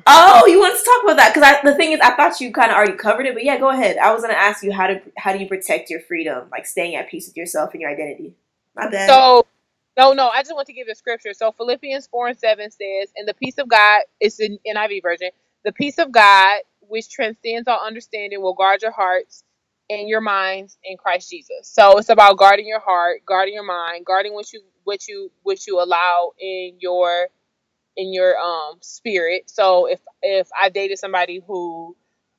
Oh, you want to talk about that? Because the thing is, I thought you kind of already covered it, but yeah, go ahead. I was going to ask you how to how do you protect your freedom, like staying at peace with yourself and your identity. My bad. So no, no, I just want to give the scripture. So Philippians 4 and 7 says, And the peace of God, it's in NIV version, the peace of God, which transcends all understanding, will guard your hearts and your minds in Christ Jesus. So it's about guarding your heart, guarding your mind, guarding what you what you what you allow in your in your um spirit. So if if I dated somebody who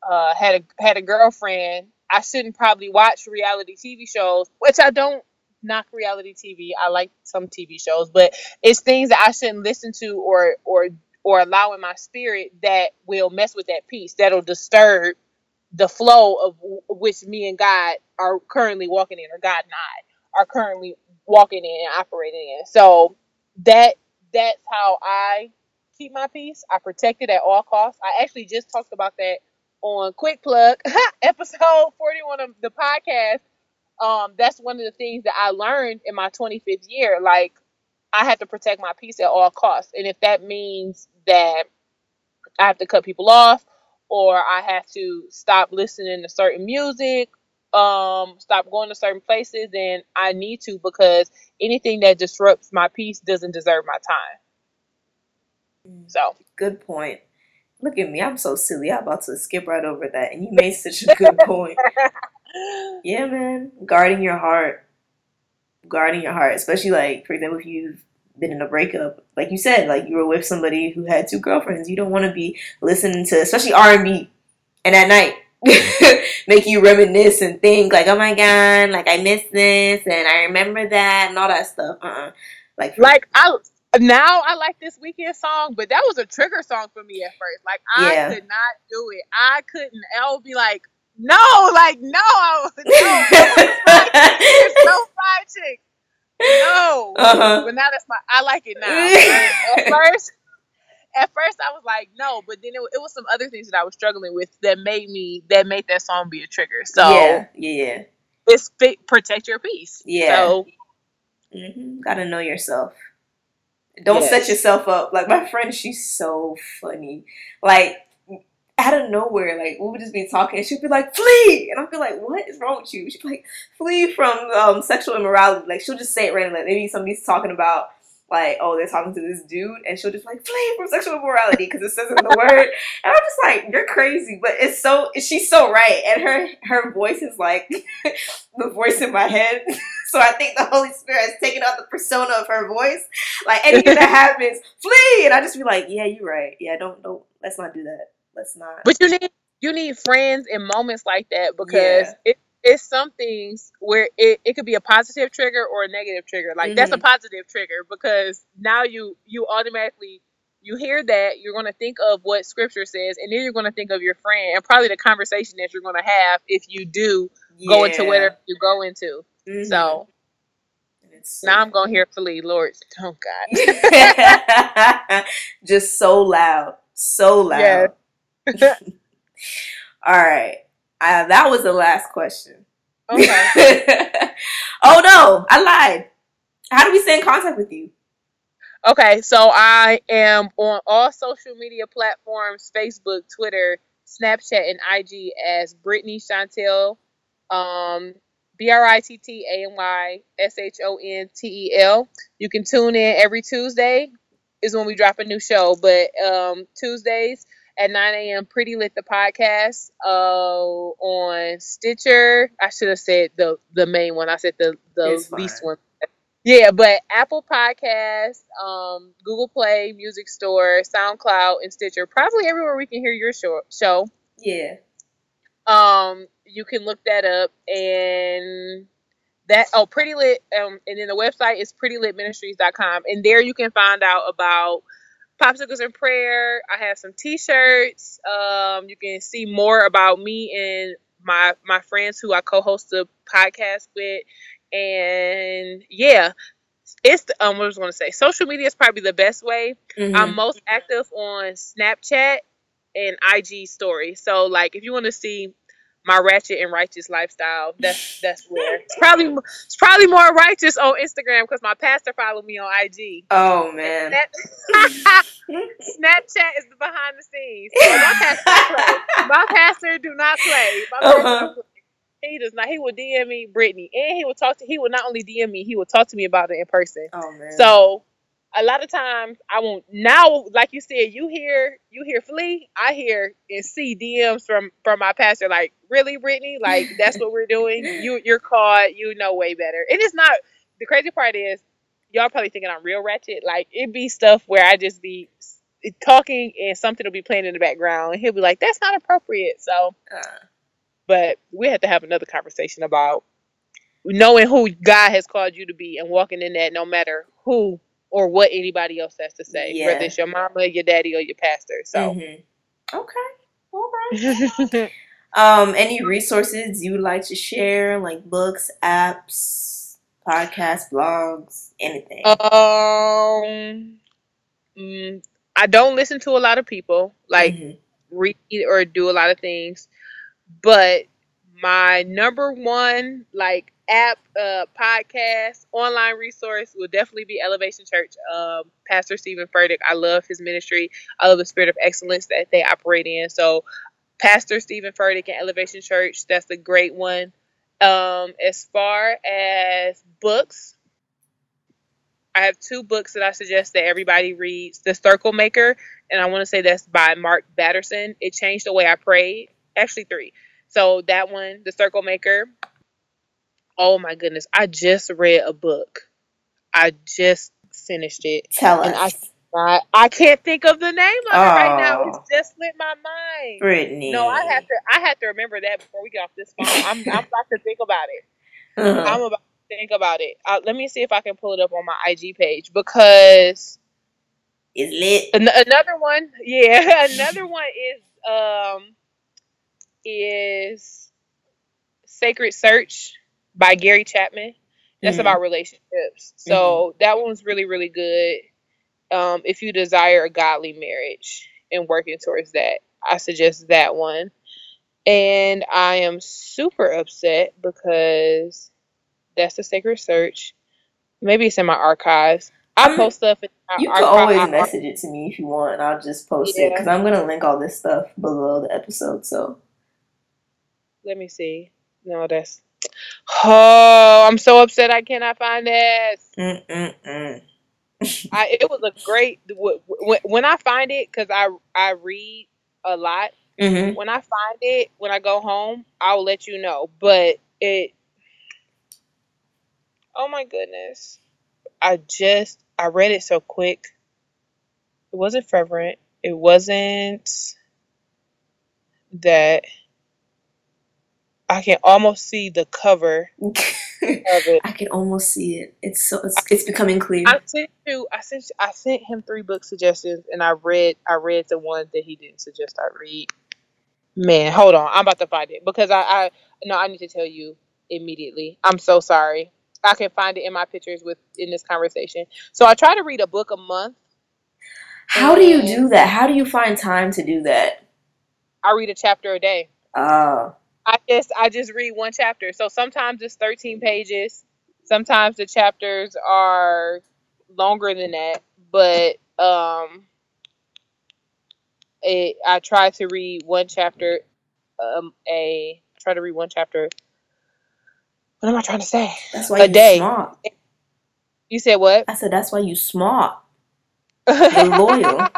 uh, had a had a girlfriend, I shouldn't probably watch reality TV shows, which I don't knock reality TV. I like some TV shows, but it's things that I shouldn't listen to or or or allow in my spirit that will mess with that peace. That'll disturb the flow of which me and God are currently walking in, or God and I are currently walking in and operating in. So that that's how I keep my peace. I protect it at all costs. I actually just talked about that on Quick Plug episode 41 of the podcast um, that's one of the things that I learned in my 25th year. Like, I have to protect my peace at all costs. And if that means that I have to cut people off or I have to stop listening to certain music, um, stop going to certain places, then I need to because anything that disrupts my peace doesn't deserve my time. Mm. So, good point. Look at me, I'm so silly. I'm about to skip right over that, and you made such a good point. yeah, man. Guarding your heart. Guarding your heart. Especially like, for example, if you've been in a breakup, like you said, like you were with somebody who had two girlfriends. You don't want to be listening to especially R and B and at night make you reminisce and think like, oh my god, like I miss this and I remember that and all that stuff. Uh-uh. Like, like I now I like this Weeknd song, but that was a trigger song for me at first. Like I Yeah. could not do it. I couldn't. I would be like, no, like no, I was no, there's no fried chick. No. Uh-huh. But now that's my I like it now. At first at first I was like, no, but then it, it was some other things that I was struggling with that made me that made that song be a trigger. So yeah, yeah, it's fit, protect your peace. Yeah. So hmm Gotta know yourself. Don't Yes. set yourself up. Like my friend, she's so funny. Like out of nowhere, like we would just be talking, and she'd be like, "Flee," and I'd be like, "What is wrong with you?" She'd be like, "Flee from um, sexual immorality." Like she'll just say it randomly. Like, maybe somebody's talking about. Like, oh, they're talking to this dude, and she'll just like flee from sexual immorality because it says it in the word, and I'm just like, you're crazy, but it's so she's so right, and her her voice is like the voice in my head, so I think the Holy Spirit has taken out the persona of her voice. Like anything that happens, flee, and I just be like, yeah, you're right. Yeah, don't don't let's not do that. Let's not. But you need you need friends in moments like that because Yeah. it, it's some things where it, it could be a positive trigger or a negative trigger. Like that's a Mhm. positive trigger because now you you automatically you hear that you're going to think of what scripture says and then you're going to think of your friend and probably the conversation that you're going to have if you do go into Yeah. whatever you go into. Mhm. So so now I'm going to hear flee, Lord. Oh God. just so loud, so loud. Yes. All right, uh, that was the last question. Okay. oh no, I lied. How do we stay in contact with you? Okay, so I am on all social media platforms Facebook, Twitter, Snapchat, and IG as Brittany Shontel. Um, B R I T T A N Y S H O N T E L. You can tune in every Tuesday, is when we drop a new show. But um, Tuesdays at 9 a.m., Pretty Lit the podcast uh, on Stitcher. I should have said the the main one. I said the, the It's least fine. one. Yeah, but Apple Podcasts, um, Google Play, Music Store, SoundCloud, and Stitcher. Probably everywhere we can hear your show. show. Yeah. Um, you can look that up and that oh pretty lit um and then the website is prettylitministries.com and there you can find out about popsicles and prayer. I have some t-shirts. Um, you can see more about me and my my friends who I co-host the podcast with. And yeah, it's the, um what I was going to say. Social media is probably the best way. Mhm. I'm most active on Snapchat and IG story. So like if you want to see my ratchet and righteous lifestyle, that's that's where it's probably it's probably more righteous on Instagram because my pastor followed me on IG. oh man. Snap- Snapchat is the behind the scenes. So my pastor play. My pastor do not play. My pastor Uh-huh. play. He does not. He will DM me Brittany, and he will talk to. He will not only DM me, he will talk to me about it in person. oh man. So a lot of times I won't now like you said, you hear you hear flee, I hear and see DMs from from my pastor like, really, Brittany? Like that's what we're doing? You you're caught, you know way better. And it's not the crazy part is y'all probably thinking I'm real ratchet. Like it be stuff where I just be talking and something will be playing in the background and he'll be like, That's not appropriate. So Uh, but we have to have another conversation about knowing who God has called you to be and walking in that no matter who or what anybody else has to say, Yeah. whether it's your mama, your daddy, or your pastor. So, mhm. Okay. All right. Um, any resources you would like to share, like books, apps, podcasts, blogs, anything? um, mm, I don't listen to a lot of people, like Mhm. read or do a lot of things, but my number one like app, uh, podcast, online resource will definitely be Elevation Church. Um, Pastor Steven Furtick. I love his ministry. I love the spirit of excellence that they operate in. So, Pastor Steven Furtick and Elevation Church. That's a great one. Um, as far as books, I have two books that I suggest that everybody reads. The Circle Maker, and I want to say that's by Mark Batterson. It changed the way I prayed. Actually, three. So that one, The Circle Maker. Oh my goodness! I just read a book. I just finished it, Tell and I I, I can't think of the name of it right now. Oh. It's just slipped my mind. Brittany. No, I have to. I have to remember that before we get off this phone. I'm, I'm about to think about it. Uh-huh. I'm about to think about it. Uh, let me see if I can pull it up on my IG page because is lit. An- another one, yeah, another one is um is Sacred Search by Gary Chapman. That's Mhm. about relationships. So that one's really, really good. Um, if you desire a godly marriage and working towards that, I suggest that one. And I am super upset because that's the Sacred Search. Maybe it's in my archives. I Mm. post stuff in my You can always message it to me if you want, and I'll just post it because I'm gonna link all this stuff below the episode. So Let me see. No, that's. Oh, I'm so upset. I cannot find this. Mm-mm-mm. I it was a great w- w- when I find it because I I read a lot. Mm-hmm. When I find it, when I go home, I'll let you know. But it. Oh my goodness! I just I read it so quick. It wasn't fervent. It wasn't that. I can almost see the cover of it. I can almost see it. It's so it's, it's becoming clear. I sent you. I sent. I sent him three book suggestions, and I read. I read the one that he didn't suggest I read. Man, hold on. I'm about to find it because I. I no. I need to tell you immediately. I'm so sorry. I can find it in my pictures with in this conversation. So I try to read a book a month. How do you do that? How do you find time to do that? I read a chapter a day. Uh, I just I just read one chapter. So sometimes it's 13 pages. Sometimes the chapters are longer than that, but um it, I try to read one chapter um a try to read one chapter. What am I trying to say? that's why A you day. smart. You said what? I said that's why you smart. loyal.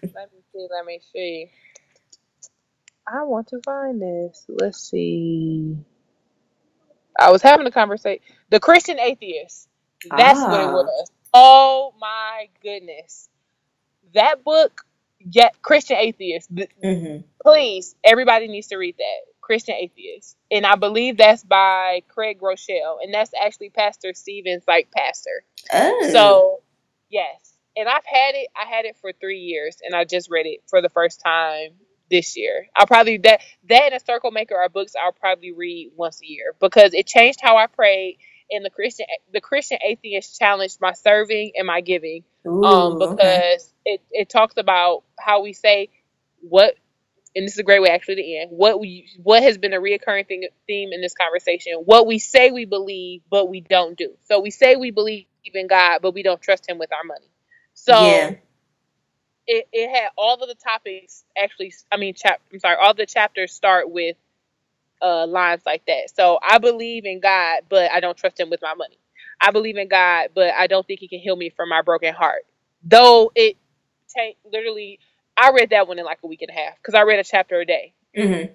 let me see, let me see. I want to find this. Let's see. I was having a conversation. The Christian Atheist. That's what it Ah. was. Oh my goodness. That book, yeah, Christian Atheist. th- Mm-hmm. Please, everybody needs to read that. Christian Atheist. And I believe that's by Craig Groeschel. And that's actually Pastor Stevens, like pastor. Oh. So, yes. And I've had it. I had it for three years, and I just read it for the first time this year. I'll probably that that and a Circle Maker are books I'll probably read once a year because it changed how I prayed. And the Christian the Christian atheist challenged my serving and my giving Ooh, um because okay. it, it talks about how we say what and this is a great way actually to end what we what has been a reoccurring thing, theme in this conversation what we say we believe but we don't do so we say we believe in god but we don't trust him with our money so yeah. It, it had all of the topics actually i mean chap i'm sorry all the chapters start with uh lines like that. So i believe in god but i don't trust him with my money. I believe in god but i don't think he can heal me from my broken heart. Though it changed literally i read that one in like a week and a half because i read a chapter a day. Mm-hmm.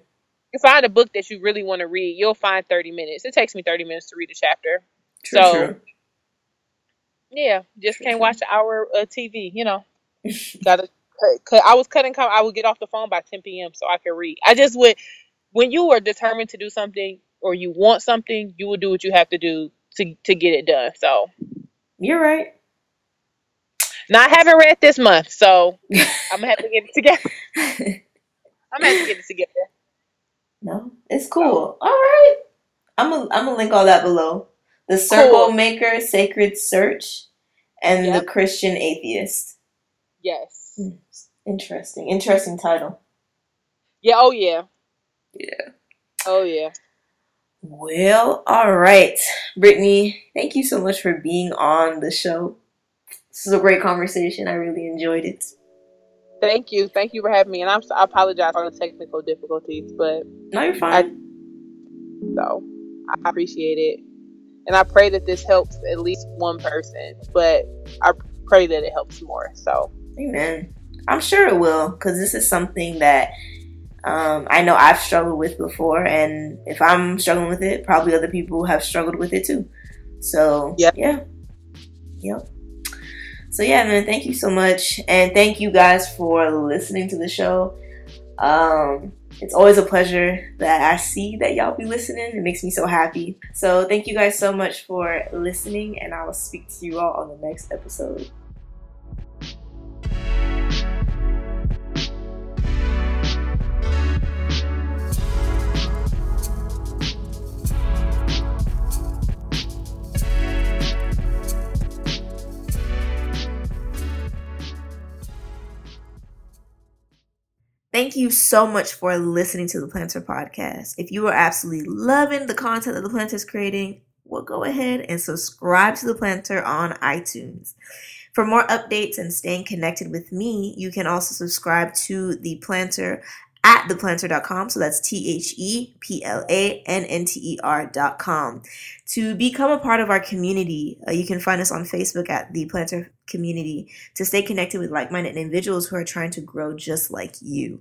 you find a book that you really want to read you'll find 30 minutes. It takes me 30 minutes to read a chapter. True, So, true. yeah just True, can't watch an hour of tv you know gotta cut, cut. I was cutting. com- I would get off the phone by 10 p.m. so I could read. I just would. When you are determined to do something or you want something, you will do what you have to do to to get it done. So You're right. now I haven't read this month, so I'm gonna have to get it together. I'm gonna have to get it together. no, it's cool. All right. I'm gonna I'm gonna link all that below. The Circle Cool. Maker, Sacred Search, and Yep. the Christian Atheist. Yes. Interesting. Interesting title. Yeah. Oh yeah. Yeah. Oh yeah. Well, all right. Brittany, thank you so much for being on the show. This is a great conversation. I really enjoyed it. Thank you. Thank you for having me. And I'm. I apologize for the technical difficulties, but No, you're fine. so I appreciate it. And I pray that this helps at least one person, but I pray that it helps more. So Amen. I'm sure it will, because this is something that um, I know I've struggled with before, and if I'm struggling with it, probably other people have struggled with it too. So Yep. yeah, yep. So yeah, man, thank you so much, and thank you guys for listening to the show. Um, it's always a pleasure that I see that y'all be listening. It makes me so happy. So thank you guys so much for listening, and I will speak to you all on the next episode. Thank you so much for listening to the Plannter Podcast. If you are absolutely loving the content that the Plannter is creating, well, go ahead and subscribe to the Plannter on iTunes. For more updates and staying connected with me, you can also subscribe to the Plannter at theplannter.com. So that's T H E P L A N N T E R.com. To become a part of our community, uh, you can find us on Facebook at the Plannter Community to stay connected with like minded individuals who are trying to grow just like you.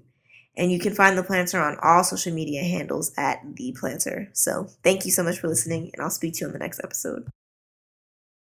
And you can find the Plannter on all social media handles at the Plannter. So thank you so much for listening, and I'll speak to you on the next episode.